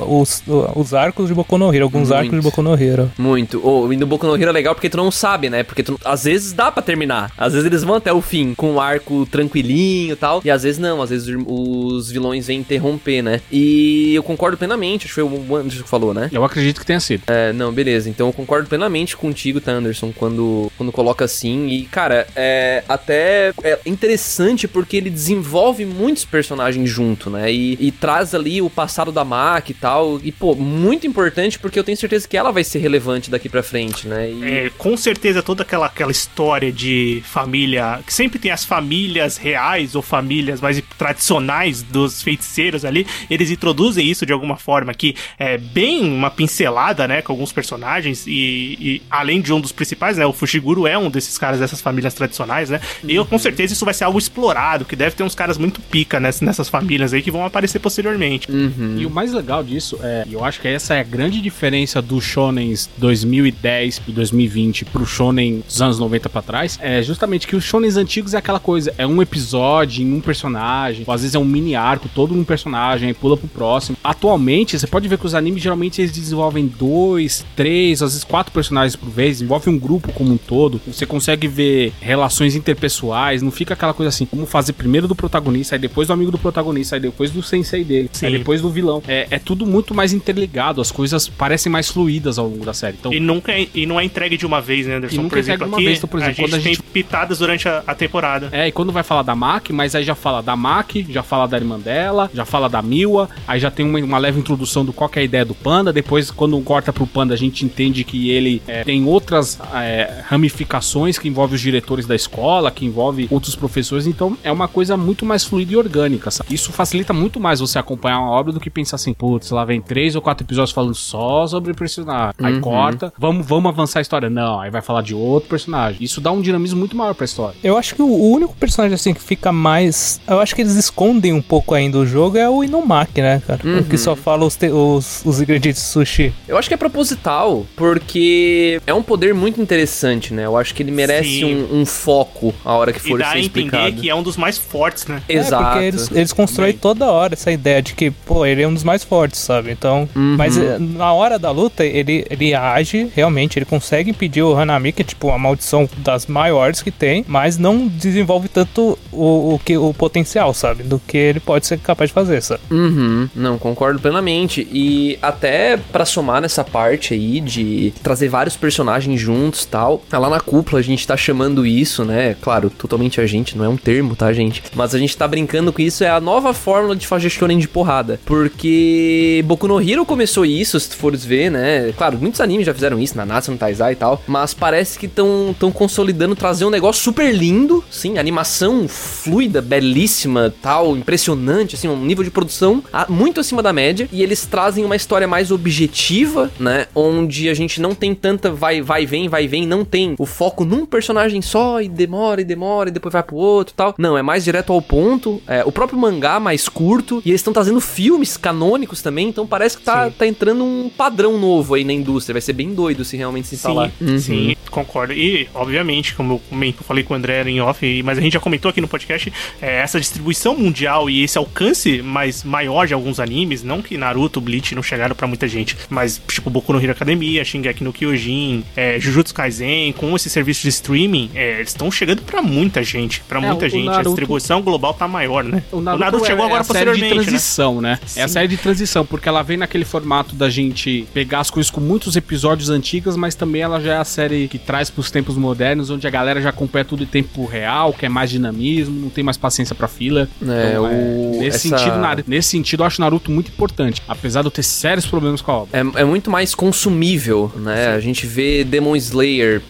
os, os arcos de Boku no Hero, alguns Muito. arcos de Boku no Hero. Muito. Ou e no Boku no Hero é legal porque tu não sabe, né? Porque tu, às vezes dá pra terminar. Às vezes eles vão até o fim com um arco tranquilinho e tal. E às vezes não. Às vezes os vilões vêm interromper, né? E eu concordo plenamente. Acho que foi o Anderson que falou, né? Eu acredito que tenha sido. É, não, beleza. Então eu concordo plenamente contigo, tá, Anderson, quando, quando coloca assim. E, cara, é até é interessante porque ele desenvolve muitos personagens junto, né? E, e traz ali o passado da Maki e tal. E, pô, muito importante porque eu tenho certeza que ela vai ser relevante daqui pra frente, né? E, É, com certeza toda aquela, aquela história de família, que sempre tem as famílias reais ou famílias mais tradicionais dos feiticeiros ali, eles introduzem isso de alguma forma que é bem uma pincelada, né, com alguns personagens e, e além de um dos principais, né, o Fushiguro é um desses caras dessas famílias tradicionais, né, e eu com certeza isso vai ser algo explorado, que deve ter uns caras muito pica ness- nessas famílias aí que vão aparecer posteriormente. E o mais legal disso é, e eu acho que essa é a grande diferença do shonens 2010 e 2020 pro shonen dos anos 90 pra trás, é justamente que os shonens antigos é aquela coisa, é um episódio em um personagem, ou às vezes é um mini arco todo num personagem, aí pula pro próximo. Atualmente, você pode ver que os animes geralmente eles desenvolvem dois, três, às vezes quatro personagens por vez, desenvolve um grupo como um todo. Você consegue ver relações interpessoais, não fica aquela coisa assim, como fazer primeiro do protagonista, aí depois do amigo do protagonista, aí depois do sensei dele, aí Sim. depois do vilão. É, é tudo muito mais interligado, as coisas parecem mais fluídas ao longo da série. Então, E nunca é, e não é entregue de uma vez, né, Anderson? E nunca por exemplo, entregue de uma vez, então, por exemplo, a gente a tem gente- pitadas durante a, a temporada. É, e quando vai falar da Maki, mas aí já fala da Maki, já fala da irmã dela, já fala da Miwa, aí já tem uma, uma leve introdução do qual é a ideia do Panda, depois quando corta pro Panda a gente entende que ele é, tem outras é, ramificações que envolve os diretores da escola, que envolve outros professores, então é uma coisa muito mais fluida e orgânica, sabe? Isso facilita muito mais você acompanhar uma obra do que pensar assim, putz, lá vem três ou quatro episódios falando só sobre o personagem, aí corta, vamos, vamos avançar a história. Não, aí vai falar de outro personagem. Isso dá um dinamismo muito maior pra história. Eu acho que o, único personagem assim que fica mais. Eu acho que eles escondem um pouco ainda o jogo é o Inumaki, né, cara? Que só fala os, te- os, os ingredientes de sushi. Eu acho que é proposital, porque é um poder muito interessante, né? Eu acho que ele merece um, um foco a hora que E for dá ser a entender explicado. que é um dos mais fortes, né? Exato. É, porque eles, eles constroem toda hora essa ideia de que, pô, ele é um dos mais fortes, sabe? Então. Mas eh, na hora da luta, ele, ele age, realmente, ele consegue impedir o Hanami, que é tipo a maldição das maiores que tem, mas não desenvolve tanto o, o, que, o potencial, sabe? Do que ele pode ser capaz de fazer, sabe? Uhum, não, concordo plenamente. E até pra somar nessa parte aí de trazer vários personagens juntos tal, lá na cúpula a gente tá chamando isso, né? Claro, totalmente a gente, não é um termo, tá, gente? Mas a gente tá brincando com isso, é a nova fórmula de fazer shonen de porrada. Porque Boku no Hero começou isso, se tu fores ver, né? Claro, muitos animes já fizeram isso, Nanatsu no Taizai e tal, mas parece que estão tão consolidando trazer um negócio super lindo, sim, animação fluida, belíssima, tal, impressionante, assim, um nível de produção muito acima da média, e eles trazem uma história mais objetiva, né, onde a gente não tem tanta vai, vai, vem, vai, vem, não tem o foco num personagem só, e demora, e demora, e depois vai pro outro, tal. Não, é mais direto ao ponto. É, o próprio mangá mais curto. E eles estão trazendo filmes canônicos também. Então parece que tá, tá entrando um padrão novo aí na indústria. Vai ser bem doido se realmente se instalar. Sim, sim, concordo. E, obviamente, como eu, comento, eu falei com o André em off, mas a gente já comentou aqui no podcast, é, essa distribuição mundial e esse alcance mais maior de alguns animes, não que Naruto, Bleach não chegaram pra muita gente, mas tipo Boku no Hero Academia, Shingeki no Kyojin, é, Jujutsu Kaisen, com esse serviço de streaming, é, eles estão chegando pra muita gente, pra É, muita o gente. A Naruto- distribuição global tá maior, né? O Naruto, chegou é, agora é a série de posteriormente, né? transição, né? É a Sim. série de transição, porque ela vem naquele formato da gente pegar as coisas com muitos episódios antigos, mas também ela já é a série que traz pros tempos modernos, onde a galera já acompanha tudo em tempo real, quer mais dinamismo, não tem mais paciência pra fila. É, Então, o- nesse, essa- sentido, Naruto- nesse sentido, eu acho Naruto muito importante, apesar de eu ter sérios problemas com a obra. É, é muito mais consumível, né? A gente vê Demon Slayer,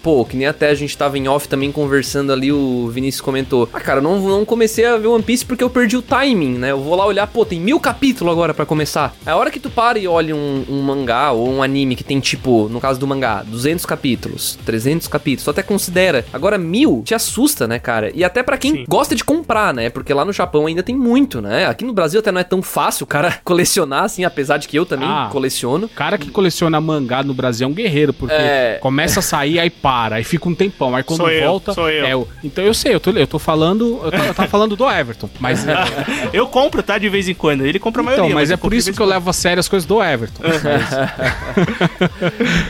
pô, que nem até a gente tava em off também conversando ali, o Vinícius comentou. Ah, cara, não, não comecei a ver One Piece porque eu perdi o timing, né? Eu vou lá olhar, pô, tem mil capítulos agora pra começar. A hora que tu para e olha um, um mangá ou um anime que tem, tipo, no caso do mangá, 200 capítulos, 300 capítulos, tu até considera. Agora, mil te assusta, né, cara? E até pra quem Sim. gosta de comprar, né? Porque lá no Japão ainda tem muito, né? Aqui no Brasil até não é tão fácil o cara *laughs* colecionar, assim, apesar de que eu também Ah. coleciono. O cara que coleciona mangá no Brasil é um guerreiro, porque É. começa a sair, aí para, aí fica um tempão, aí quando Sou eu, volta. sou eu. É, o- então eu sei, eu tô, eu tô falando. Eu, tô, eu tava falando do Everton, mas. *laughs* Eu compro, tá? De vez em quando. Ele compra a maioria. Então, mas é por isso que eu levo a sério as coisas do Everton. quando.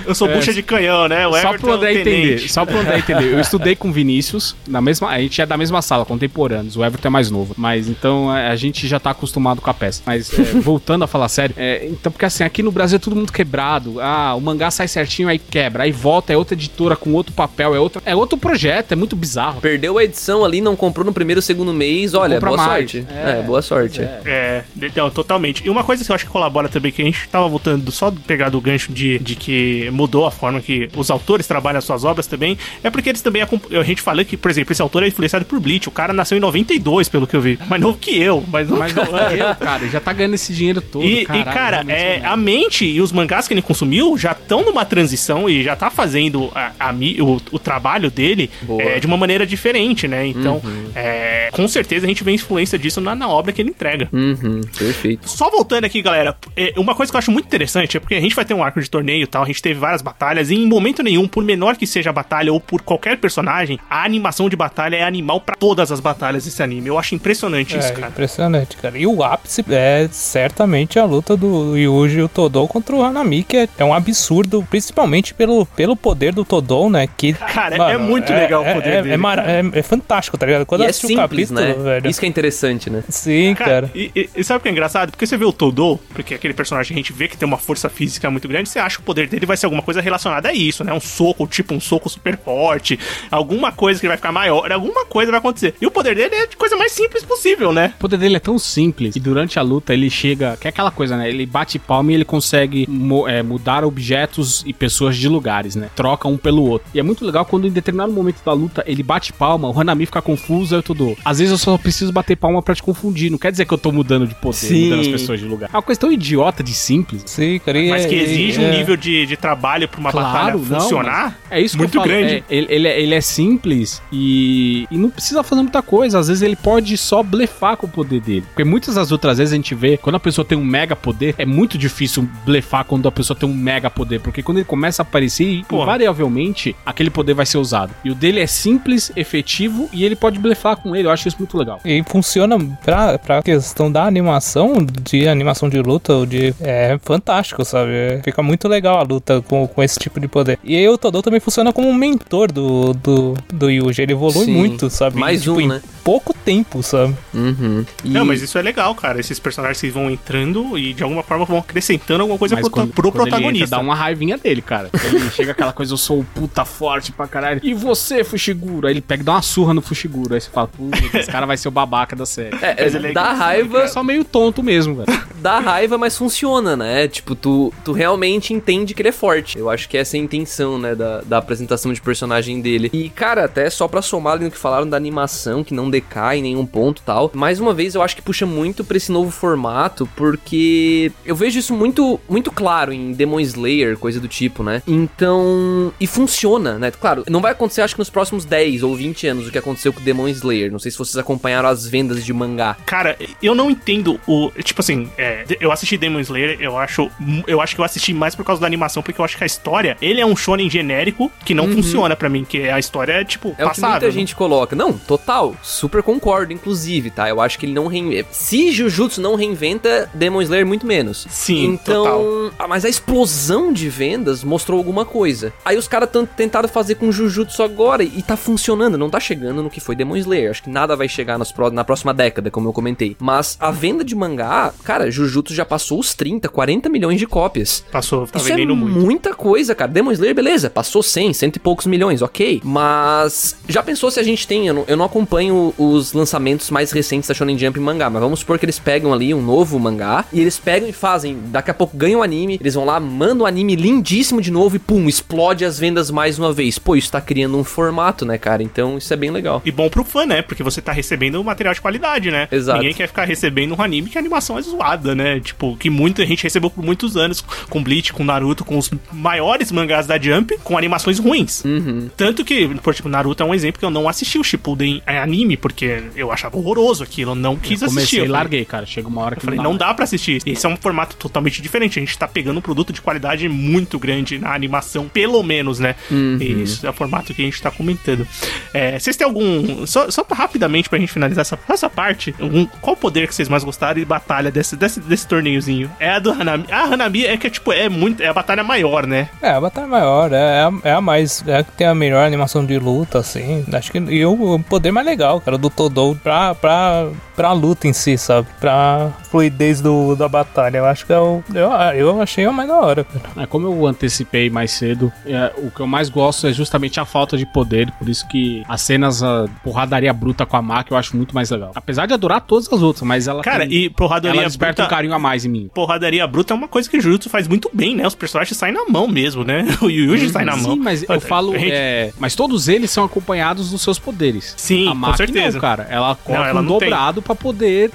Eu sou bucha de canhão, né? O só Everton pro é André um entender. Só pro André entender. Eu estudei com o Vinícius, na mesma, a gente é da mesma sala, contemporâneos. O Everton é mais novo. Mas então é, a gente já tá acostumado com a peça. Mas é, *laughs* voltando a falar sério, é, então, porque assim, aqui no Brasil é tudo muito quebrado. Ah, o mangá sai certinho, aí quebra. Aí volta, é outra editora com outro papel, é, outra, é outro projeto, é muito bizarro. Perdeu a edição ali, não comprou no primeiro, segundo mês, olha, boa mais. sorte. É, É, boa sorte. é. É, então, totalmente. E uma coisa que eu acho que colabora também, que a gente tava voltando do- só de pegar do gancho de, de que mudou a forma que os autores trabalham as suas obras também, é porque eles também. A gente fala que, por exemplo, esse autor é influenciado por Bleach. O cara nasceu em 92, pelo que eu vi. Mais novo que eu, mas não é eu, cara, ele já tá ganhando esse dinheiro todo. E, e, caralho, cara, realmente é, sou a mente e os mangás que ele consumiu já estão numa transição e já tá fazendo a, a mi- o, o trabalho dele Boa. é, de uma maneira diferente, né? Então, Uhum. é, com certeza a gente vê influência disso na, na obra que ele entrega. Uhum, perfeito. Só voltando aqui, galera, é, uma coisa que eu acho muito interessante é porque a gente vai ter um arco de torneio e tal, a gente teve várias batalhas, e em momento nenhum, por menor que seja a batalha ou por qualquer personagem, a animação de batalha é animal pra todas as batalhas desse anime. Eu acho impressionante isso, É cara. impressionante, cara. E o ápice é certamente a luta do Yuji e o Todou contra o Hanami, que é, é um absurdo, principalmente pelo, pelo poder do Todou, né? Que, Cara, é muito legal o poder é, dele, É, cara. é- é fantástico, tá ligado? Quando e eu é assisti simples, o capítulo, né? velho. Isso que é interessante, né? Sim, cara. E, e- e sabe o que é engraçado? Porque você vê o Todo, porque aquele personagem que a gente vê que tem uma força física muito grande, você acha que o poder dele vai ser alguma coisa relacionada a isso, né? Um soco, tipo um soco super forte, alguma coisa que vai ficar maior, alguma coisa vai acontecer. E o poder dele é de coisa mais simples possível, né? O poder dele é tão simples que durante a luta ele chega. Que é aquela coisa, né? Ele bate palma e ele consegue mo- é, mudar objetos e pessoas de lugares, né? Troca um pelo outro. E é muito legal quando em determinado momento da luta ele bate palma, o Hanami fica confuso, aí eu tudo. Às vezes eu só preciso bater palma pra te confundir. Não quer dizer que eu tô mudando de poder, Sim. mudando as pessoas de lugar. É uma coisa tão idiota de simples. Sim, cara. Mas é- que exige um é- nível de, de trabalho pra uma batalha não, funcionar. É isso que muito grande. É, ele, ele é, ele é simples e, e não precisa fazer muita coisa. Às vezes ele pode só blefar com o poder dele. Porque muitas das outras vezes a gente vê, quando a pessoa tem um mega poder, é muito difícil blefar quando a pessoa tem um mega poder. Porque quando ele começa a aparecer, Pô. Invariavelmente, aquele poder vai ser usado. E o dele é simples, efetivo e ele pode blefar com ele. Eu acho isso muito legal. E funciona pra, pra questão da animação, de animação de luta, ou de. É fantástico, sabe? Fica muito legal a luta com, com esse tipo de poder. E aí o Todou também funciona como um mentor do, do, do Yuji. Ele evolui Sim. muito, sabe? Mais Tipo, um, em né? pouco tempo, sabe? Uhum. E- Não, mas isso é legal, cara. Esses personagens que vão entrando e de alguma forma vão acrescentando alguma coisa pro, quando, pro quando Ele protagonista. entra, dá uma raivinha dele, cara. Ele chega aquela coisa, eu sou o puta forte pra caralho. E você, Fushiguro? Aí ele pega e dá uma surra no Fushiguro. Aí você fala, puta, *laughs* esse cara vai ser o babaca da série. É, Mas ele é dá raiva, É só meio tonto mesmo, velho. *laughs* dá raiva, mas funciona, né? Tipo, tu, tu realmente entende que ele é forte. Eu acho que essa é a intenção, né, da, da apresentação de personagem dele. E, cara, até só pra somar ali no que falaram da animação, que não decai em nenhum ponto e tal. Mais uma vez, eu acho que puxa muito pra esse novo formato, porque eu vejo isso muito, muito claro em Demon Slayer, coisa do tipo, né? Então. E funciona, né? Claro, não vai acontecer, acho que nos próximos 10 ou 20 anos o que aconteceu com Demon Slayer. Não sei se vocês acompanharam as vendas de mangá? Cara, eu não entendo o. Tipo assim, é, eu assisti Demon Slayer, eu acho. Eu acho que eu assisti mais por causa da animação, porque eu acho que a história, ele é um shonen genérico que não funciona pra mim, que a história é, tipo, Uhum. É o que passável. muita gente coloca. Não, total. Super concordo, inclusive, tá? Eu acho que ele não reinventa. Se Jujutsu não reinventa, Demon Slayer muito menos. Sim, Então, total. ah, mas a explosão de vendas mostrou alguma coisa. Aí os caras tentaram fazer com Jujutsu agora e tá funcionando. Não tá chegando no que foi Demon Slayer. Acho que nada vai chegar nas pró- na próxima década, como eu comentei. Mas a venda de mangá, cara, Jujutsu já passou os 30, 40 milhões de cópias. Passou, tá Isso é vendendo muito. muita coisa, cara. Demon Slayer, beleza, passou 100, cento e poucos milhões, ok. Mas já pensou se a gente tem, eu não, eu não acompanho os lançamentos mais recentes da Shonen Jump em mangá, mas vamos supor que eles pegam ali um novo mangá e eles pegam e fazem, daqui a pouco ganham o anime, eles vão lá, mandam o anime lindíssimo de novo e pum, explode as vendas mais uma vez. Pô, isso tá criando um formato, né, cara? Então isso é bem legal. E bom pro fã, né? Porque você tá recebendo material de qualidade, né? Exato. Ninguém quer ficar recebendo um anime que a animação é zoada, né? Tipo, que muita gente recebeu por muitos anos com Bleach, com Naruto, com os maiores mangás da Jump, com animações ruins. Uhum. Tanto que, por tipo, Naruto é um exemplo que eu não assisti o Shippuden em anime, porque eu achava horroroso aquilo, eu não quis Eu assistir. comecei Eu e larguei, cara. Chega uma hora que Eu falei, não dá pra assistir. Esse é um formato totalmente diferente. A gente tá pegando um produto de qualidade muito grande na animação, pelo menos, né? E Isso é o formato que a gente tá comentando. É, vocês têm algum. Só, só rapidamente pra gente finalizar essa, essa parte, algum- qual o poder que vocês mais gostaram de batalha desse, desse, desse torneiozinho? É a do Hanami. A Hanami é que, tipo, é muito. É a batalha maior, né? É, a batalha maior, é, é a, é a mais. É a que tem a melhor animação de luta, assim. Acho que. E o, o poder mais legal, cara, do Todou pra, pra, pra luta em si, sabe? Pra fluidez do, da batalha. Eu acho que é o. Eu, eu achei a mais da hora, cara. É, como eu antecipei mais cedo, é, o que eu mais gosto é justamente a falta de poder, por isso que as cenas, a porradaria bruta com a Maki eu acho muito mais legal. Apesar de adorar todas as outras, mas ela Cara, tem- e porradaria ela desperta bruta- um carinho a mais em mim. Porradaria bruta é uma coisa que o Jujutsu faz muito bem, né? Os personagens saem na mão mesmo, né? *laughs* O Yuji sai na mão. Sim, mas eu falo, é, mas todos eles são acompanhados dos seus poderes. Sim, a com Maki certeza. não, cara. Ela ela um dobrado pra poder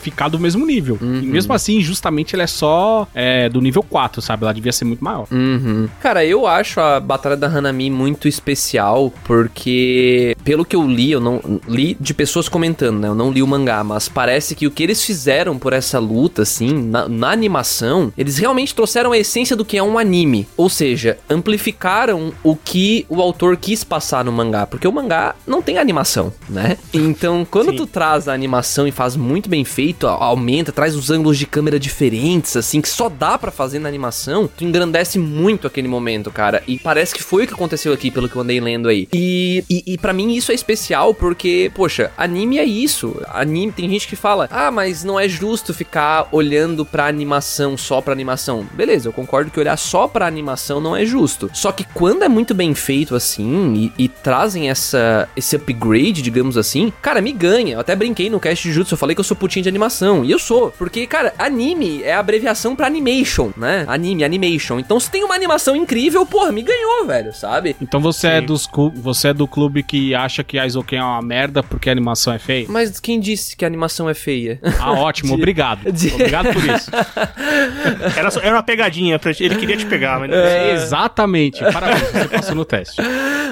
ficar do mesmo nível. Uhum. E mesmo assim, justamente, ela é só é, do nível 4, sabe? Ela devia ser muito maior. Uhum. Cara, eu acho a Batalha da Hanami muito especial, porque, pelo que eu li, eu não li de pessoas comentando, né? Eu não li o mangá, mas parece que o que eles fizeram por essa luta, assim, na, na animação, eles realmente trouxeram a essência do que é um anime. Ou seja, amplificaram o que o autor quis passar no mangá, porque o mangá não tem animação, né? Então, quando Sim. tu traz a animação e faz muito bem feito, aumenta, traz os ângulos de câmera diferentes, assim, que só dá pra fazer na animação, tu engrandece muito aquele momento, cara. E parece que foi o que aconteceu aqui, pelo que eu andei lendo aí. E, e, e para mim isso é especial porque, poxa, anime é isso. Anime, tem gente que fala, ah, mas não é justo ficar olhando pra animação, só pra animação. Beleza, eu concordo que olhar só pra animação não é justo. Só que quando é muito bem feito assim e, e trazem essa, esse upgrade, digamos assim, cara, me ganha. Eu até brinquei no cast de Jutsu, eu falei que eu sou putinho de animação. E eu sou, porque, cara, anime é abreviação pra animation, né? Anime, animation. Então se tem uma animação incrível, porra, me ganhou, velho, sabe? Então você é, Sim. dos clu- você é do clube que acha que a Isoken é uma merda porque a animação é feia? Mas quem disse que a animação é feia? Ah, ótimo, *laughs* De- obrigado. de- Obrigado por isso. *laughs* Era, só- era uma pegadinha, pra, ele queria te pegar, mas não É, exatamente. Parabéns, você passou no teste. *laughs*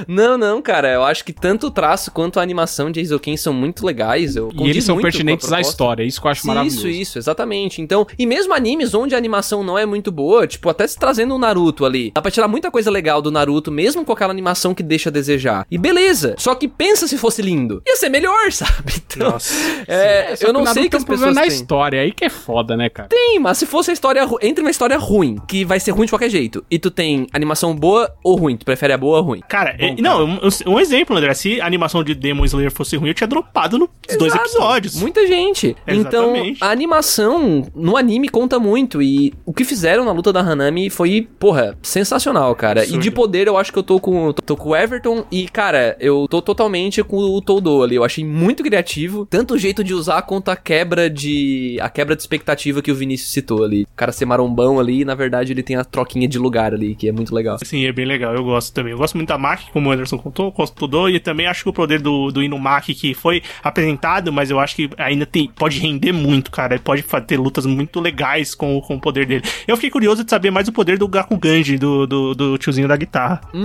Não, não, cara, eu acho que tanto o traço quanto a animação de Eizouken são muito legais. Eu E eles são pertinentes à história, isso que eu acho maravilhoso. Isso, isso, exatamente. Então, e mesmo animes onde a animação não é muito boa, tipo, até se trazendo o Naruto ali, dá pra tirar muita coisa legal do Naruto, mesmo com aquela animação que deixa a desejar. E beleza, só que pensa se fosse lindo. Ia ser melhor, *laughs* sabe? Então, Nossa. é, Só eu não sei que as pessoas na têm. história, aí que é foda, né, cara? Tem, mas se fosse a história entre uma história ruim, que vai ser ruim de qualquer jeito, e tu tem animação boa ou ruim, tu prefere a boa ou ruim? Cara, Bom, é- não, um, um exemplo, André. Se a animação de Demon Slayer fosse ruim, eu tinha dropado nos dois Exato. episódios. Muita gente. Então, Exatamente. a animação no anime conta muito. E o que fizeram na luta da Hanami foi, porra, sensacional, cara. E Absurdo. de poder, eu acho que eu tô com, tô com o Everton. E, cara, eu tô totalmente com o Todo ali. Eu achei muito criativo. Tanto o jeito de usar quanto a quebra de. A quebra de expectativa que o Vinícius citou ali. O cara ser marombão ali, e na verdade, ele tem a troquinha de lugar ali, que é muito legal. Sim, é bem legal, eu gosto também. Eu gosto muito da Maki, como o Anderson contou, contou e também acho que o poder do, do Inumaki que foi apresentado, mas eu acho que ainda tem, pode render muito cara. Ele pode ter lutas muito legais com, com o poder dele. Eu fiquei curioso de saber mais o poder do Gakuganji, do, do, do tiozinho da guitarra. *laughs* não,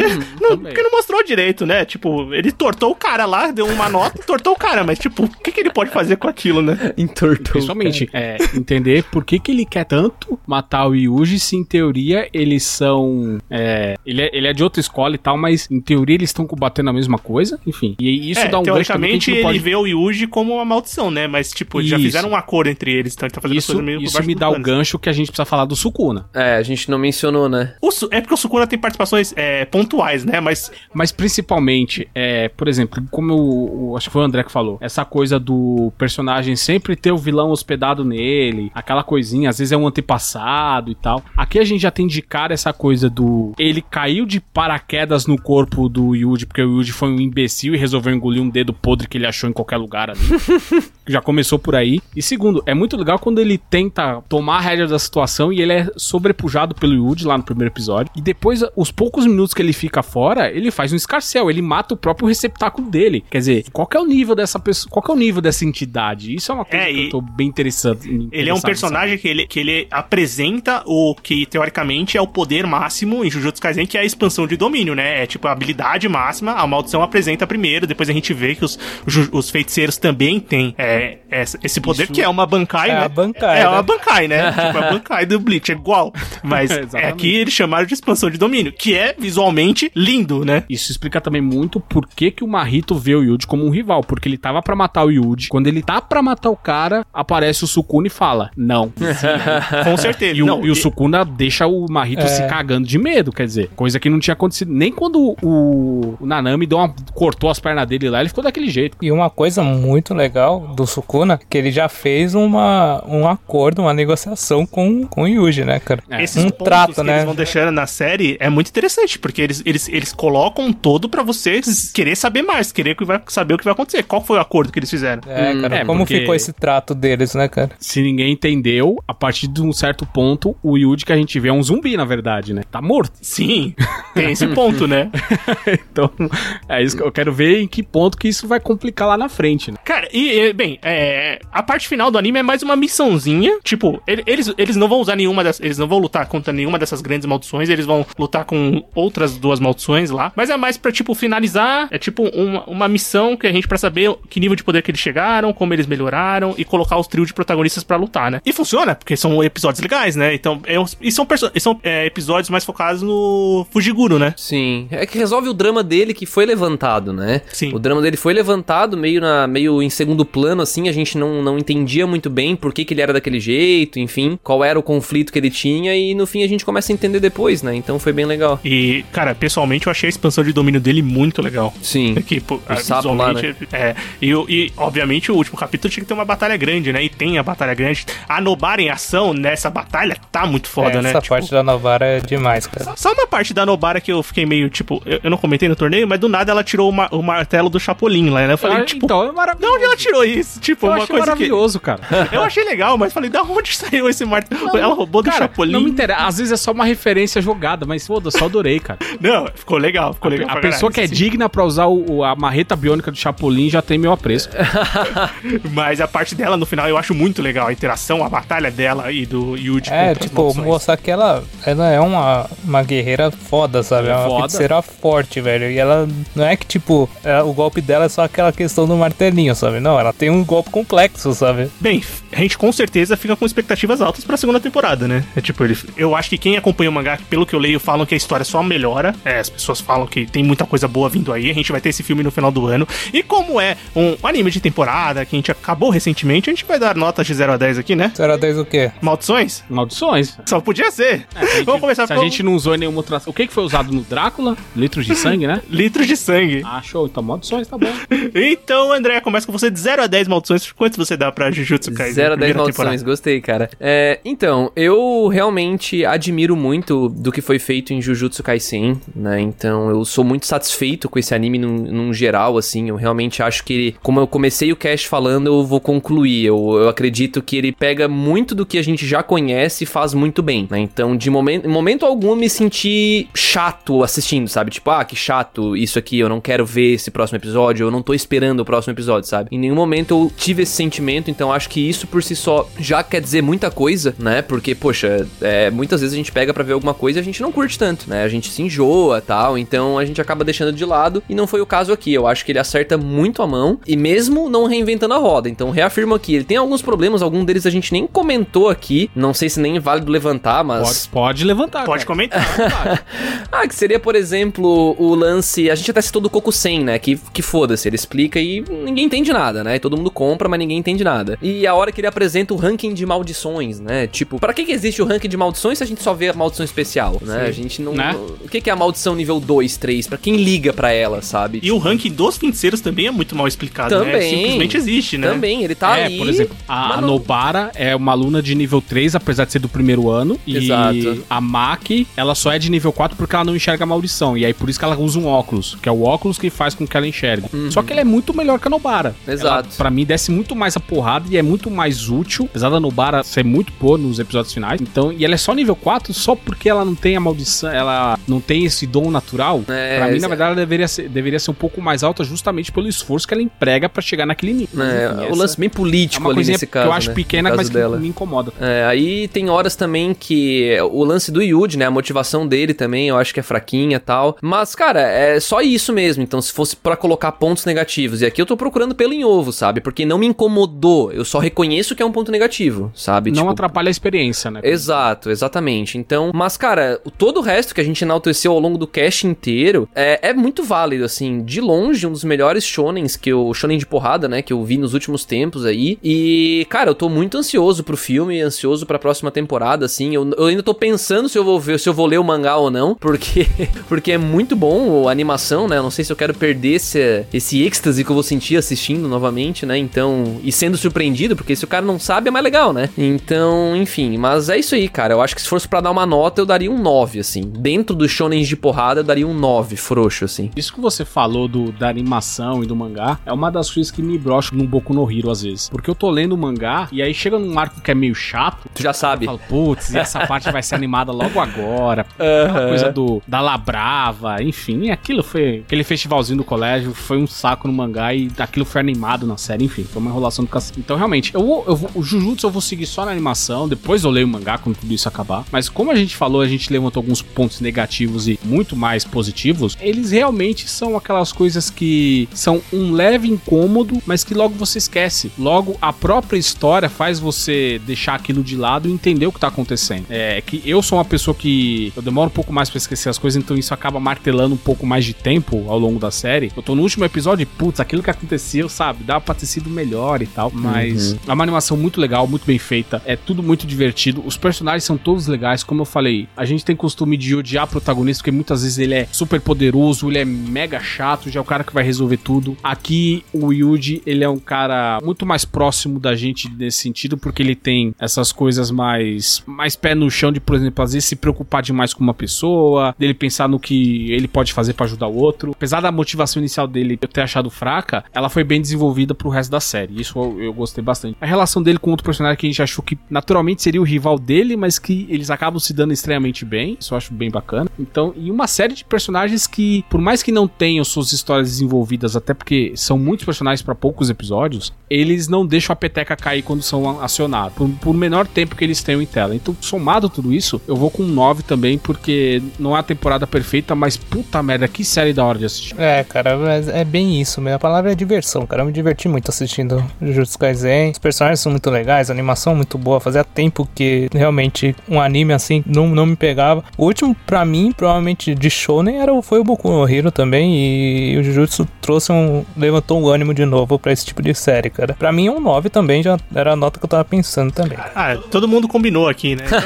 também. porque não mostrou direito, né? Tipo, ele tortou o cara lá, deu uma nota, tortou o cara, mas tipo, o que, que ele pode fazer com aquilo, né? *laughs* Entortou. Principalmente, é, entender por que, que ele quer tanto matar o Yuji, se em teoria eles são. é, ele, é, ele é de outra escola e tal, mas em teoria eles estão combatendo a mesma coisa. Enfim. E isso É, dá um teoricamente ele não pode vê o Yuji como uma maldição, né? Mas, tipo, eles já Isso. fizeram um acordo entre eles, então ele tá fazendo as Isso, coisas meio isso me dá o panos. gancho que a gente precisa falar do Sukuna. É, a gente não mencionou, né? O Su- é porque o Sukuna tem participações é, pontuais, né? Mas Mas principalmente, é, por exemplo, como o, o- acho que foi o André que falou, essa coisa do personagem sempre ter o vilão hospedado nele, aquela coisinha, às vezes é um antepassado e tal. Aqui a gente já tem de cara essa coisa do. Ele caiu de paraquedas no corpo do Yuji, porque o Yuji foi um imbecil e resolveu engolir um dedo podre que ele achou em qualquer lugar ali. *laughs* já começou por aí. E segundo, é muito legal quando ele tenta tomar a rédea da situação e ele é sobrepujado pelo Yuji lá no primeiro episódio. E depois, os poucos minutos que ele fica fora, ele faz um escarcel, ele mata o próprio receptáculo dele. Quer dizer, qual que é o nível dessa pessoa, qual que é o nível dessa entidade? Isso é uma coisa É, que eu tô bem interessante. ele é um personagem que ele, que ele apresenta o que, teoricamente, é o poder máximo em Jujutsu Kaisen, que é a expansão de domínio, né? É tipo a habilidade máxima, a maldição apresenta primeiro, depois a gente vê que os, os, os feiticeiros também têm é, essa- esse poder, Isso- que é uma Bankai, É né? a Bankai, É né? uma Bankai, né? *laughs* tipo, a Bankai do Bleach, é igual. *laughs* Mas é aqui eles chamaram de expansão de domínio, que é visualmente lindo, né? Isso explica também muito por que, que o Mahito vê o Yuji como um rival. Porque ele tava pra matar o Yuji. Quando ele tá pra matar o cara, aparece o Sukuna e fala: Não. *laughs* Com certeza. E o, Não, e o Sukuna deixa o Mahito É. se cagando de medo, quer dizer, coisa que não tinha acontecido. Nem quando o, o Nanami deu uma, cortou as pernas dele lá, ele ficou daquele jeito. E uma coisa muito legal do Sukuna, que ele já fez uma, um acordo, uma negociação com, com o Yuji, né, cara? É. Esses um pontos trato, que né? eles vão deixando na série é muito interessante, porque eles, eles, eles colocam todo pra você querer saber mais, querer que vai, saber o que vai acontecer. Qual foi o acordo que eles fizeram? É, cara, é, como porque- ficou esse trato deles, né, cara? Se ninguém entendeu, a partir de um certo ponto, o Yuji que a gente vê é um zumbi, na verdade, né? Tá morto. Sim, tem esse ponto, né? *laughs* então, é isso que eu quero ver em que ponto que isso vai complicar lá na frente, né? Cara, e, e, bem, é, a parte final do anime é mais uma missãozinha. Tipo, ele- eles, eles não vão usar nenhuma das. Eles não vão lutar contra nenhuma dessas grandes maldições. Eles vão lutar com outras duas maldições lá. Mas é mais pra, tipo, finalizar. É tipo uma, uma missão que a gente pra saber que nível de poder que eles chegaram, como eles melhoraram e colocar os trios de protagonistas pra lutar, né? E funciona, porque são episódios legais, né? Então, é e são, e são é, episódios mais focados no Fujiguro, né? Sim. É que resolve o drama dele que foi levantado, né? Sim. O drama dele foi levantado meio, na, meio em segundo plano, assim. A gente não, não entendia muito bem por que, que ele era daquele jeito, enfim. Qual era o conflito que ele tinha. E no fim a gente começa a entender depois, né? Então foi bem legal. E, cara, pessoalmente eu achei a expansão de domínio dele muito legal. Sim. É que, pô, sapo lá, né? visualmente, é, e, e, obviamente, o último capítulo tinha que ter uma batalha grande, né? E tem a batalha grande. A Nobara em ação nessa batalha tá muito foda, né? Essa Tipo, parte da Novara é demais, cara. Só uma parte da Nobara que eu fiquei meio, tipo, eu, eu não comentei no torneio, mas do nada ela tirou o, ma- o martelo do Chapolin lá, né? Eu falei, Ah, tipo, então é de maravilhoso. onde ela tirou isso? Tipo, Eu uma achei coisa que... maravilhoso, cara. *laughs* Eu achei legal, mas falei, da onde *laughs* saiu esse martelo? ela roubou do Cara, Chapolin. Não me interessa. Às vezes é só uma referência jogada, mas foda, só adorei, cara. *laughs* Não, ficou legal, ficou legal. A pessoa caralho, que é assim. digna pra usar o- o- a marreta biônica do Chapolin já tem meu apreço. *laughs* Mas a parte dela no final eu acho muito legal. A interação, a batalha dela e do Yuji É, tipo, mostrar que ela, ela é uma, uma guerreira foda, sabe? É uma Foda. feiticeira forte, velho. E ela não é que, tipo, é, o golpe dela é só aquela questão do martelinho, sabe? Não, ela tem um golpe complexo, sabe? Bem, a gente com certeza fica com expectativas altas pra segunda temporada, né? É tipo, ele, eu acho que quem acompanha o mangá, pelo que eu leio, falam que a história só melhora. É, as pessoas falam que tem muita coisa boa vindo aí. A gente vai ter esse filme no final do ano. E como é um anime de temporada que a gente acabou recentemente, a gente vai dar notas de 0 a 10 aqui, né? Será 10 o quê? Maldições? Maldições. Só podia ser. A gente- *laughs* Vamos começar Se com a gente não usou em nenhuma outra. O que, que foi usado no Drácula? Litros de sangue, né? *laughs* litros de sangue. Ah, show. Então, maldições, tá bom. *laughs* Então, André, começa com você de 0 a 10 maldições. Quantos você dá pra Jujutsu Kaisen? 0 a 10 primeira maldições, temporada? gostei, cara. É, então, eu realmente admiro muito do que foi feito em Jujutsu Kaisen, né? Então, eu sou muito satisfeito com esse anime num, num geral, assim. Eu realmente acho que ele, como eu comecei o cast falando, eu vou concluir. Eu, eu acredito que ele pega muito do que a gente já conhece e faz muito bem, né? Então, de momento, em momento algum, eu me senti chato assistindo, sabe? Tipo, ah, que chato isso aqui, eu não quero ver esse próximo episódio, eu não tô esperando o próximo episódio, sabe? Em nenhum momento eu tive esse sentimento, então acho que isso por si só já quer dizer muita coisa, né? Porque, poxa, é, muitas vezes a gente pega pra ver alguma coisa e a gente não curte tanto, né? A gente se enjoa tal, então a gente acaba deixando de lado e não foi o caso aqui. Eu acho que ele acerta muito a mão e mesmo não reinventando a roda. Então, reafirmo aqui, ele tem alguns problemas, algum deles a gente nem comentou aqui, não sei se nem é válido levantar, mas... Pode, pode levantar, Pode cara. comentar. *laughs* Ah, que seria, por exemplo, o lance. A gente até citou do Kokusen, né? Que, que foda-se, ele explica e ninguém entende nada, né? Todo mundo compra, mas ninguém entende nada. E a hora que ele apresenta o ranking de maldições, né? Tipo, pra que, que existe o ranking de maldições se a gente só vê a maldição especial, né? A gente não. Né? O que, é a maldição nível 2, 3? Pra quem liga pra ela, sabe? E o ranking dos feiticeiros também é muito mal explicado, né? Também. Simplesmente existe, né? Também, ele tá é, ali. por exemplo, a, não- Nobara é uma aluna de nível 3, apesar de ser do primeiro ano. Exato. E a Maki, ela só é de nível 4 porque ela não enxerga a maldição. E aí por isso que ela usa um óculos, que é o óculos que faz com que ela enxergue. Só que ela é muito melhor que a Nobara. Uhum. Exato. Ela, pra mim, desce muito mais a porrada e é muito mais útil. Apesar da Nobara ser muito boa nos episódios finais. Então, e ela é só nível 4 só porque ela não tem a maldição, ela não tem esse dom natural. É, pra mim, na verdade, ela deveria ser, deveria ser um pouco mais alta justamente pelo esforço que ela emprega pra chegar naquele nível. É, o lance bem é político uma ali nesse que caso. eu acho né? pequena, mas caso que dela. me incomoda. É, aí tem horas também que o lance do Yuji, né, a motivação dele também, eu acho que é fraquinha e tal. Mas, cara, é só isso mesmo. Então, se fosse pra colocar pontos negativos, e aqui eu tô procurando pelo em ovo, sabe? Porque não me incomodou, eu só reconheço que é um ponto negativo, sabe? Não Tipo, atrapalha a experiência, né? Exato, exatamente. Então, mas cara, o- todo o resto que a gente enalteceu ao longo do cast inteiro é, é muito válido, assim. De longe, um dos melhores shonens que eu. Shonen de porrada, né? Que eu vi nos últimos tempos aí. E, cara, eu tô muito ansioso pro filme, ansioso pra próxima temporada, assim. Eu, eu ainda tô pensando se eu vou ver, se eu vou ler o mangá ou não, porque, *laughs* porque é muito bom a animação, né? Eu não sei se eu quero perder esse, esse êxtase que eu vou sentir assistindo novamente, né? Então, e sendo surpreendido, porque se o cara não sabe é mais legal, né? Então, enfim, mas é isso aí, cara. Eu acho que se fosse pra dar uma nota, eu daria um 9, assim. Dentro dos shonens de porrada, eu daria um 9, frouxo, assim. Isso que você falou do, da animação e do mangá é uma das coisas que me brocha num Boku no Hero às vezes. Porque eu tô lendo o mangá e aí chega num arco que é meio chato. Tu já Eu sabe. falo, putz, e essa parte vai ser animada logo agora. *laughs* Aquela coisa do da Labrava, enfim, aquilo foi. Aquele festivalzinho do colégio foi um saco no mangá e aquilo foi animado na série, enfim, foi uma enrolação do cacete. Então, realmente, eu vou, eu vou- o Jujutsu eu vou seguir só na animação, depois eu leio o mangá quando tudo isso acabar. Mas como a gente falou, a gente levantou alguns pontos negativos e muito mais positivos, eles realmente são aquelas coisas que são um leve incômodo, mas que logo você esquece. Logo, a própria história faz você deixar aquilo de lado e entender o que tá acontecendo. É que eu sou uma pessoa que eu demoro um pouco mais pra esquecer as coisas, então isso acaba martelando um pouco mais de tempo ao longo da série. Eu tô no último episódio e, putz, aquilo que aconteceu, sabe? Dá pra ter sido melhor e tal. Mas é uma animação muito legal, muito bem feita. É tudo muito divertido. Os personagens são todos legais. Como eu falei, a gente tem costume de odiar protagonista, porque muitas vezes ele é super poderoso, ele é mega chato, já é o cara que vai resolver tudo. Aqui, o Yuji, ele é um cara muito mais próximo da gente nesse sentido, porque ele tem essas coisas mais, mais pé no chão de, por exemplo, às vezes se preocupar demais com uma pessoa, dele pensar no que ele pode fazer pra ajudar o outro. Apesar da motivação inicial dele eu ter achado fraca, ela foi bem desenvolvida pro resto da série. Isso eu, eu gostei bastante. A relação dele com outro personagem que a gente achou que naturalmente seria o rival dele, mas que eles acabam se dando extremamente bem. Isso eu acho bem bacana. Então, e uma série de personagens que, por mais que não tenham suas histórias desenvolvidas, até porque são muitos personagens pra poucos episódios, eles não deixam a peteca cair quando são acionados, por, por menor tempo que eles tenham em tela. Então, somado tudo isso, eu vou com um 9 também, porque não é a temporada perfeita, mas puta merda, que série da hora de assistir. É, cara, é bem isso mesmo. A palavra é diversão, cara. Eu me diverti muito assistindo Jujutsu Kaisen. Os personagens são muito legais, a animação muito boa. Fazia tempo que realmente um anime assim não, não me pegava. O último, pra mim, provavelmente de Shonen, era, foi o Boku no Hero também. E o Jujutsu trouxe um. levantou um ânimo de novo pra esse tipo de série, cara. Pra mim, um 9 também já era a nota que eu tava pensando também. Ah, todo mundo combinou aqui, né? Então,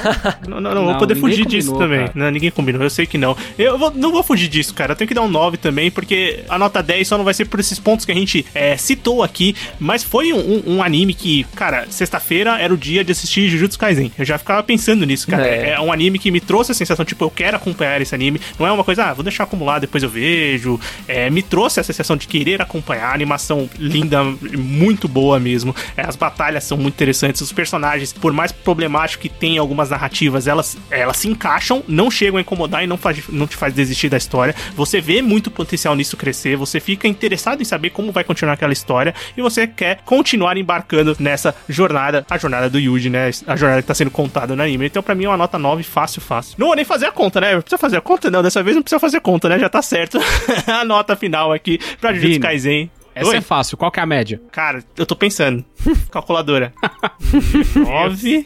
*laughs* não, não, não vou poder fugir combinou, disso também. cara. Não, ninguém combinou, eu sei que não. Eu vou- não vou fugir disso, cara. Eu tenho que dar um 9 também, porque a nota 10 só não vai ser por esses pontos que a gente é, citou aqui. Mas foi um, um- um anime que, cara, sexta-feira era o dia de assistir Jujutsu Kaisen. Eu já ficava pensando nisso, cara. É. É. um anime que me trouxe a sensação, tipo, eu quero acompanhar esse anime. Não é uma coisa, ah, vou deixar acumular, depois eu vejo. É, me trouxe a sensação de querer acompanhar. A animação linda, muito boa mesmo. É, as batalhas são muito interessantes. Os personagens, por mais problemático que tem algumas narrativas, elas, elas se encaixam, não chegam a incomodar e não, faz, não te faz desistir da história. Você vê muito potencial nisso crescer, você fica interessado em saber como vai continuar aquela história e você quer continuar embarcando nessa jornada, a jornada do Yuji, né? A jornada que tá sendo contada no anime. Então, pra mim, é uma nota 9 fácil, fácil. Não vou nem fazer a conta, né? Precisa fazer a conta? Não, dessa vez não precisa fazer conta, né? Já tá certo. *laughs* a nota final aqui pra Jujutsu. Kaisen. Essa Oi? é fácil. Qual que é a média? Cara, eu tô pensando. *laughs* Calculadora. *laughs* 9.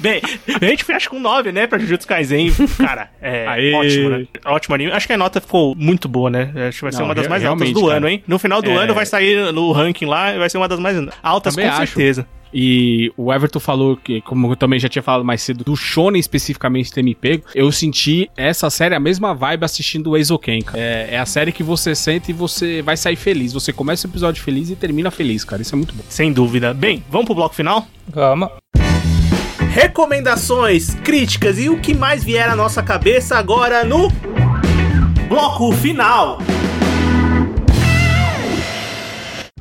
Bem, a gente fecha com 9, né? Pra Jujutsu Kaisen. Cara, é Aê. ótimo, né? Ótimo anime. Acho que a nota ficou muito boa, né? Acho que vai ser Não, uma das mais altas do cara. ano, hein? No final do É. ano vai sair no ranking lá e vai ser uma das mais altas, Também com acho. certeza. E o Everton falou que, como eu também já tinha falado mais cedo, do Shonen especificamente ter me pego, eu senti essa série a mesma vibe assistindo o Eizoken, cara. É, é a série que você sente e você vai sair feliz. Você começa o episódio feliz e termina feliz, cara. Isso é muito bom. Sem dúvida. Bem, vamos pro bloco final? Calma. recomendações, críticas e o que mais vier à nossa cabeça agora no bloco final.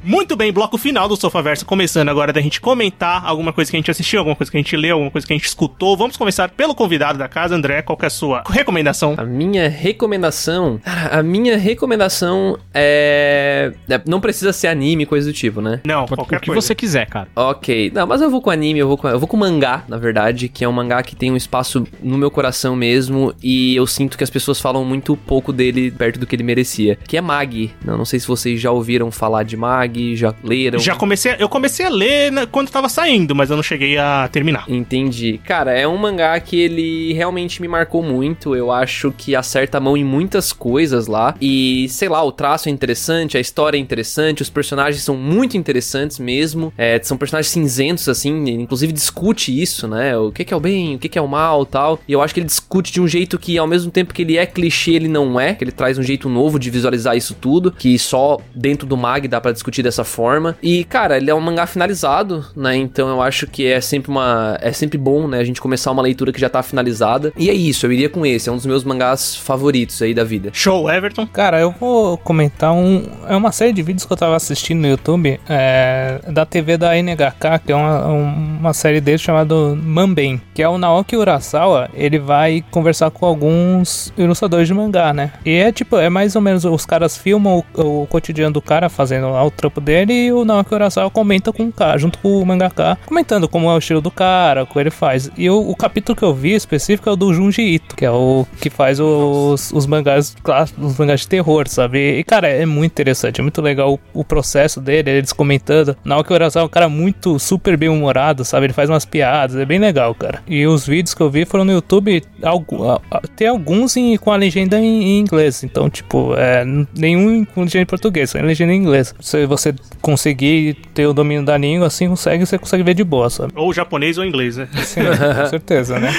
Muito bem, bloco final do Sofaverso começando agora da gente comentar alguma coisa que a gente assistiu, alguma coisa que a gente leu, alguma coisa que a gente escutou. Vamos começar pelo convidado da casa, André. Qual que é a sua recomendação? A minha recomendação. Cara, a minha recomendação é. é, Não precisa ser anime, coisa do tipo, né? Não, O qualquer que coisa. você quiser, cara. Ok. Não, mas eu vou com anime, eu vou com, eu vou com mangá, na verdade, que é um mangá que tem um espaço no meu coração mesmo e eu sinto que as pessoas falam muito pouco dele perto do que ele merecia. Que é Mag. Não, não sei se vocês já ouviram falar de Mag, já leram. Já comecei, eu comecei a ler né, quando tava saindo, mas eu não cheguei a terminar. Entendi. Cara, é um mangá que ele realmente me marcou muito. Eu acho que acerta a mão em muitas coisas lá. E, sei lá, o traço é interessante, a história é interessante, os personagens são muito interessantes mesmo. É, são personagens cinzentos, assim, inclusive discute isso, né? O que que é o bem, o que que é o mal tal. E eu acho que ele discute de um jeito que, ao mesmo tempo que ele é clichê, ele não é. Que ele traz um jeito novo de visualizar isso tudo. Que só dentro do Mag dá pra discutir dessa forma. E, cara, ele é um mangá finalizado, né? Então eu acho que é sempre uma. É sempre bom, né? A gente começar uma leitura que já tá finalizada. E é isso, eu iria com esse. É um dos meus mangás favoritos aí da vida. Show, Everton. Cara, eu vou comentar um. É uma série de vídeos que eu tava assistindo no YouTube é, da TV da NHK, que é uma, uma série dele chamada Manben, que é o Naoki Urasawa. Ele vai conversar com alguns ilustradores de mangá, né? E é tipo, é mais ou menos os caras filmam o, o cotidiano do cara fazendo lá o trampo dele e o Naoki Urasawa comenta com o cara, junto com o mangaka, comentando como é o estilo do cara, o que ele faz. E o, capítulo que eu vi específico é o do Junji Ito, que é o que faz os, os mangás clássicos, os mangás de terror, sabe? E cara, é muito interessante, é muito legal o, o processo dele, eles comentando. Naoki Urasawa é um cara muito super bem humorado, sabe? Ele faz umas piadas, é bem legal, cara. E os vídeos que eu vi foram no YouTube, algu- a- a- tem alguns em- com a legenda em, em inglês, então, tipo, é, nenhum com legenda em português, só em legenda em inglês. Se você conseguir ter o domínio da língua, assim, consegue, você consegue ver de boa, sabe? Ou japonês ou inglês, né? Sim, com *laughs* certeza, né?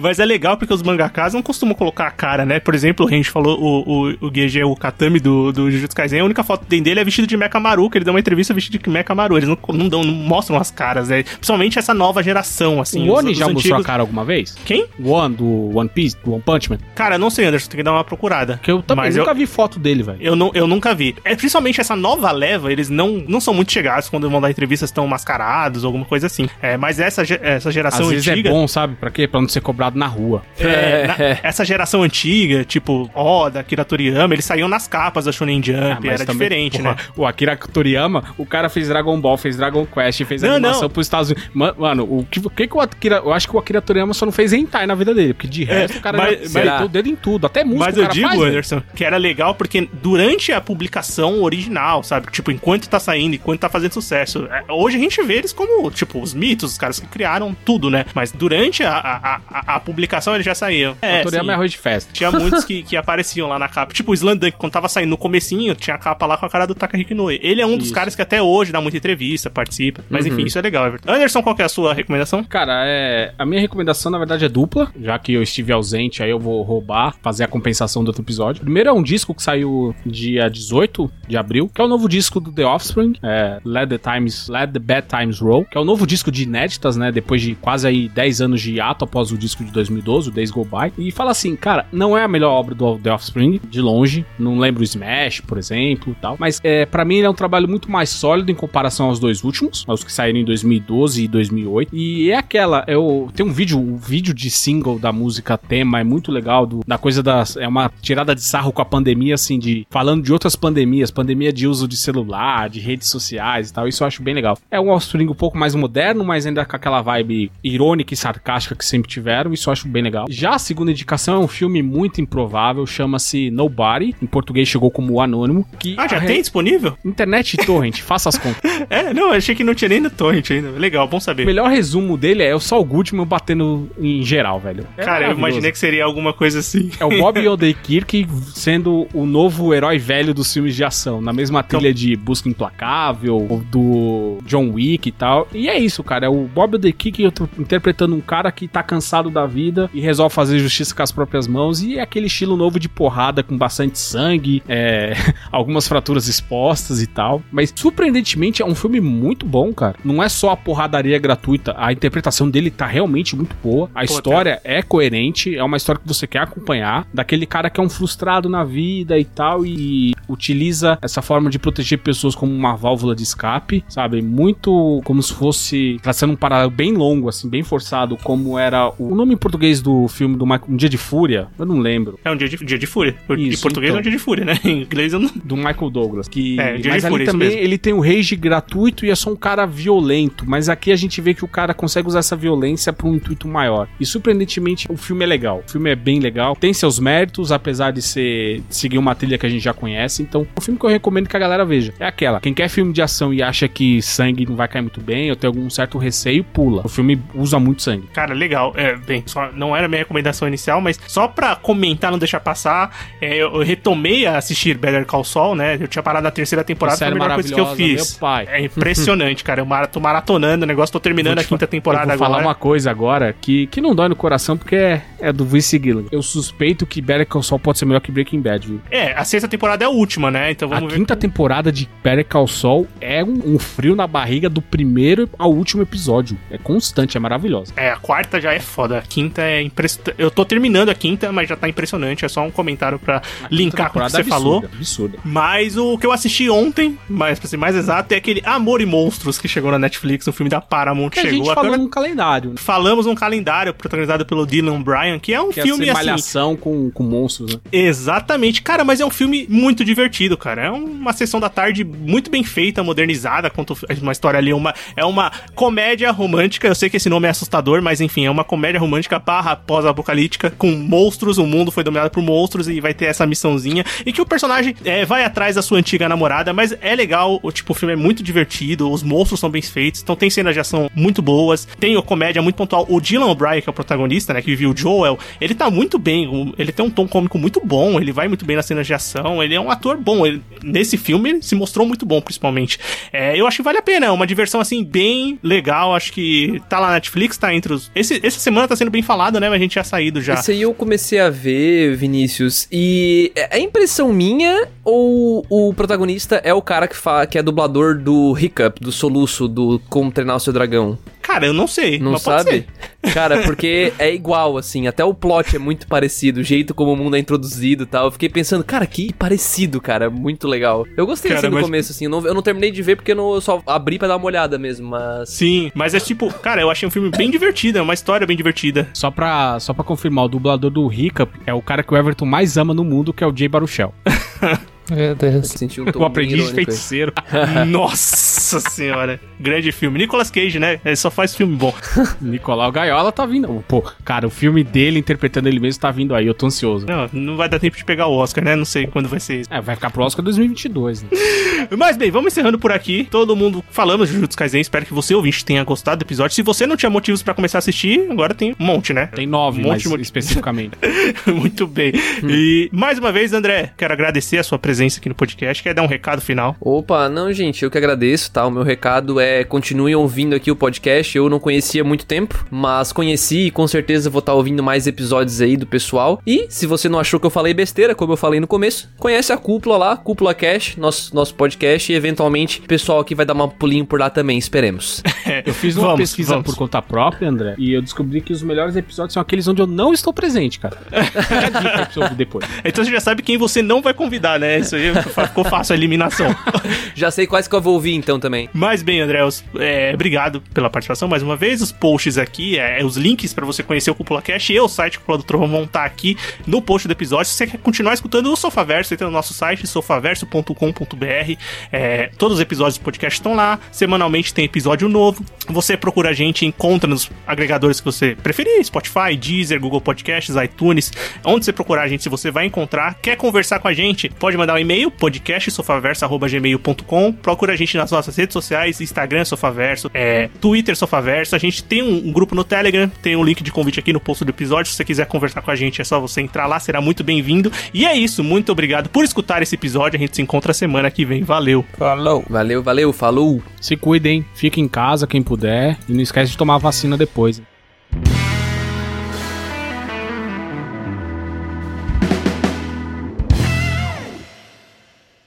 Mas é legal porque os mangakas não costumam colocar a cara, né? Por exemplo, a gente falou o, o, o GG, o Katami do, do Jujutsu Kaisen, a única foto que tem dele é vestido de Mekamaru, que ele deu uma entrevista vestido de Mekamaru. Eles não, não, dão, não mostram as caras, né? Principalmente essa nova geração, assim. o Oni os já mostrou a antigos- cara alguma vez? Quem? O One do One Piece, do One Punch Man? Cara, não sei, Anderson, tem que dar uma procurada. Que eu também Mas nunca eu, vi foto dele, velho. eu, não, eu nunca vi. É, principalmente essa nova leva, eles não, não são muito chegados quando vão dar entrevistas, estão mascarados, alguma coisa assim. É, mas essa, essa Às geração vezes antiga. é bom, sabe? Pra quê? Pra não ser cobrado na rua. É, *laughs* na- essa geração antiga, tipo Oda, Akira Toriyama, eles saíam nas capas da Shonen Jump, Ah, era também, diferente, porra, né? O Akira Toriyama, o cara fez Dragon Ball, fez Dragon Quest, fez Não, animação não. pros Estados Unidos. Ma- Mano, o que, o que que o Akira... Eu acho que o Akira Toriyama só não fez hentai na vida dele, porque de resto o cara mas- já mas- meteu o dedo em tudo, até música Mas o eu digo, faz, velho. Anderson, que era legal porque durante a publicação original, sabe? Tipo, enquanto tá saindo, enquanto tá fazendo sucesso. é, Hoje a gente vê eles como, tipo, os mitos, os caras que criaram tudo, né? Mas durante a, a, a, a publicação eles já saíam. É, Toriyama é arroz de festa. Tinha muitos que, *laughs* que apareciam lá na capa. Tipo o Slandunk, quando tava saindo no comecinho, tinha a capa lá com a cara do Takahiko Inoue. Ele é um dos Isso. caras que até hoje dá muita entrevista, participa. Mas enfim, isso é legal, Everton. Anderson, qual que é a sua recomendação? Cara, é, a minha recomendação, na verdade, é dupla. Já que eu estive ausente, aí eu vou roubar, fazer a compensação do outro episódio. Primeiro é um disco que saiu dia 18 de abril, que é o novo disco do The Offspring, é Let the Times, Let the Bad Times Roll, que é o novo disco de inéditas, né? Depois de quase aí 10 anos de hiato após o disco de 2012, o Days Go By. E fala assim, cara, não é a melhor obra do The Offspring, de longe. Não lembro o Smash, por exemplo, tal. Mas é, para mim ele é um trabalho muito mais sólido em comparação aos dois últimos, aos que saíram em 2012 e 2008. E é aquela, eu tem um vídeo, um vídeo de single da música tema é muito legal do, da coisa das é uma tirada de sarro com a pandemia assim de falando de outras pandemias, pandemia de uso de celular celular, de redes sociais e tal. Isso eu acho bem legal. É um Offspring um pouco mais moderno, mas ainda com aquela vibe irônica e sarcástica que sempre tiveram. Isso eu acho bem legal. Já a segunda indicação é um filme muito improvável, chama-se Nobody. Em português chegou como O Anônimo. Que Ah, já re- tem disponível? Internet e torrent, *laughs* faça as contas. É, não, achei que não tinha nem no torrent ainda. Legal, bom O saber. melhor resumo dele é o Saul Goodman batendo em geral, velho. É Cara, eu imaginei que seria alguma coisa assim. É o Bob *laughs* Odenkirk sendo o novo herói velho dos filmes de ação, na mesma trilha de Busca Implacável, do John Wick e tal. E é isso, cara. É o Bob Odenkirk interpretando um cara que tá cansado da vida e resolve fazer justiça com as próprias mãos. E é aquele estilo novo de porrada com bastante sangue, é, *laughs* algumas fraturas expostas e tal. Mas surpreendentemente é um filme muito bom, cara. Não é só a porradaria gratuita, a interpretação dele tá realmente muito boa. A Pô, história é coerente, é uma história que você quer acompanhar, daquele cara que é um frustrado na vida e tal, e utiliza essa forma de proteger pessoas como uma válvula de escape, sabe? Muito como se fosse traçando um paralelo bem longo, assim, bem forçado, como era o, o nome em português do filme do Michael, Um Dia de Fúria, eu não lembro. É um dia de, dia de fúria. em Isso, português então. é um dia de fúria, né? *laughs* Em inglês eu não. do Michael Douglas. Que, É, Dia de mas ali Fúria, isso também ele tem o rage gratuito e é só um cara violento. Mas aqui a gente vê que o cara consegue usar essa violência para um intuito maior. E surpreendentemente o filme é legal. O filme é bem legal. Tem seus méritos, apesar de ser seguir uma trilha que a gente já conhece. Então, é um filme que eu recomendo que a galera veja. É aquela. Quem quer filme de ação e acha que sangue não vai cair muito bem, ou tem algum certo receio, pula. O filme usa muito sangue. Cara, legal. É, bem, só, não era a minha recomendação inicial, mas só pra comentar, não deixar passar, é, eu, eu retomei a assistir Better Call Saul, né? Eu tinha parado na terceira temporada, foi a melhor coisa que eu fiz. É impressionante, cara. Eu mara- tô maratonando o negócio, tô terminando a quinta temporada eu vou agora. falar uma coisa agora que, que não dói no coração porque é, é do Vince Gilligan. Eu suspeito que Better Call Saul pode ser melhor que Breaking Bad, viu? É, a sexta temporada é a última, né? Então A vamos ver. quinta temporada de Call Saul é um, um frio na barriga do primeiro ao último episódio. É constante, é maravilhosa. É, a quarta já é foda. A quinta é impressionante. Eu tô terminando a quinta, mas já tá impressionante. É só um comentário pra A linkar com o que você é falou. absurda, Absurda. Mas o que eu assisti ontem, mas pra ser mais exato, é aquele Amor e Monstros que chegou na Netflix, um filme da Paramount Que a chegou. gente Agora falou no calendário. né? falamos um calendário protagonizado pelo Dylan Bryan, que é um Que é filme assim. malhação com, com monstros, né? Exatamente, cara, mas é um filme muito divertido, cara. É uma sessão da tarde muito bem feita, modernizada, conta uma história ali, uma, é uma comédia romântica. Eu sei que esse nome é assustador, mas enfim, é uma comédia romântica barra pós-apocalíptica, com monstros. O mundo foi dominado por monstros e vai ter essa missãozinha. E que o personagem é, vai atrás da sua antiga namorada, mas é legal, o tipo, o filme é muito divertido, os monstros são bem feitos, então tem cenas de ação muito boas, tem a comédia muito pontual. O Dylan O'Brien, que é o protagonista, né, que viu o Joel, ele tá muito bem, ele tem um tom cômico muito bom, ele vai muito bem nas cenas de ação, ele é um ator bom. Ele- nesse filme ele se mostrou muito bom, principalmente. É, eu acho que vale a pena, é uma diversão assim bem legal. Acho que tá lá na Netflix, tá entre os. Esse, essa semana tá sendo bem falado, né? Mas a gente já saído já. Esse aí eu comecei a ver, Vinícius, e é impressão minha ou o protagonista é o cara que, fa que é dublador do Hiccup, do soluço, do Como Treinar o Seu Dragão? Cara, eu não sei. Não mas pode sabe? ser. Cara, *laughs* porque é igual, assim, até o plot é muito parecido, o jeito como o mundo é introduzido e tal. Eu fiquei pensando, cara, que parecido, cara, muito legal. Eu gostei Cara, assim no mas- começo, assim, eu não, eu não terminei de ver porque eu, não- eu só abri pra dar uma olhada mesmo, mas. Sim, mas é tipo, cara, eu achei um filme bem divertido, é uma história bem divertida. Só pra, só pra confirmar, o dublador do Hiccup é o cara que o Everton mais ama no mundo, que é o Jay Baruchel. *laughs* Meu Deus. Senti um O aprendiz feiticeiro. *laughs* Nossa senhora. Grande filme. Nicolas Cage, né? Ele só faz filme bom. *laughs* Nicolau Gaiola tá vindo. Pô, cara, o filme dele interpretando ele mesmo tá vindo aí, eu tô ansioso. Não, não vai dar tempo de pegar o Oscar, né? Não sei quando vai ser isso. É, vai ficar pro Oscar 2022, né? *laughs* Mas bem, vamos encerrando por aqui. Todo mundo falamos de Jujutsu Kaisen. Espero que você, ouvinte, tenha gostado do episódio. Se você não tinha motivos pra começar a assistir, agora tem um monte, né? Tem nove, Um monte mas de motivos. especificamente. *laughs* Muito bem. E mais uma vez, André, quero agradecer a sua presença aqui no podcast. Quer dar um recado final? Opa, não, gente, eu que agradeço, tá? O meu recado é continuem ouvindo aqui o podcast. Eu não conhecia há muito tempo, mas conheci e com certeza vou estar ouvindo mais episódios aí do pessoal. E se você não achou que eu falei besteira, como eu falei no começo, conhece a cúpula lá, Cúpula Cash, nosso, nosso podcast, e eventualmente o pessoal aqui vai dar uma pulinho por lá também, esperemos. *laughs* Eu fiz uma Vamos, pesquisa vamos. por conta própria, André, e eu descobri que os melhores episódios são aqueles onde eu não estou presente, cara. *laughs* Fica depois. Então você já sabe quem você não vai convidar, né? isso aí. Ficou fácil a eliminação. *laughs* Já sei quais que eu vou ouvir então também. Mas bem, André, os- é, obrigado pela participação mais uma vez. Os posts aqui, é, os links pra você conhecer o Cúpula Cash e o site Cúpula do Trovão vão estar aqui no post do episódio. Se você quer continuar escutando o Sofaverso, entra no nosso site, sofaverso.com.br. É, todos os episódios do podcast estão lá. Semanalmente tem episódio novo. Você procura a gente, encontra nos agregadores que você preferir, Spotify, Deezer, Google Podcasts, iTunes. Onde você procurar a gente, você vai encontrar. Quer conversar com a gente? Pode mandar um e-mail, podcastsofaverso.gmail.com. Procura a gente nas nossas redes sociais, Instagram Sofaverso, é, Twitter Sofaverso. A gente tem um, um grupo no Telegram, tem um link de convite aqui no post do episódio. Se você quiser conversar com a gente, é só você entrar lá, será muito bem-vindo. E é isso, muito obrigado por escutar esse episódio. A gente se encontra semana que vem. Valeu! Falou. Valeu, valeu, falou. Se cuidem, fiquem em casa quem puder. E não esquece de tomar a vacina depois.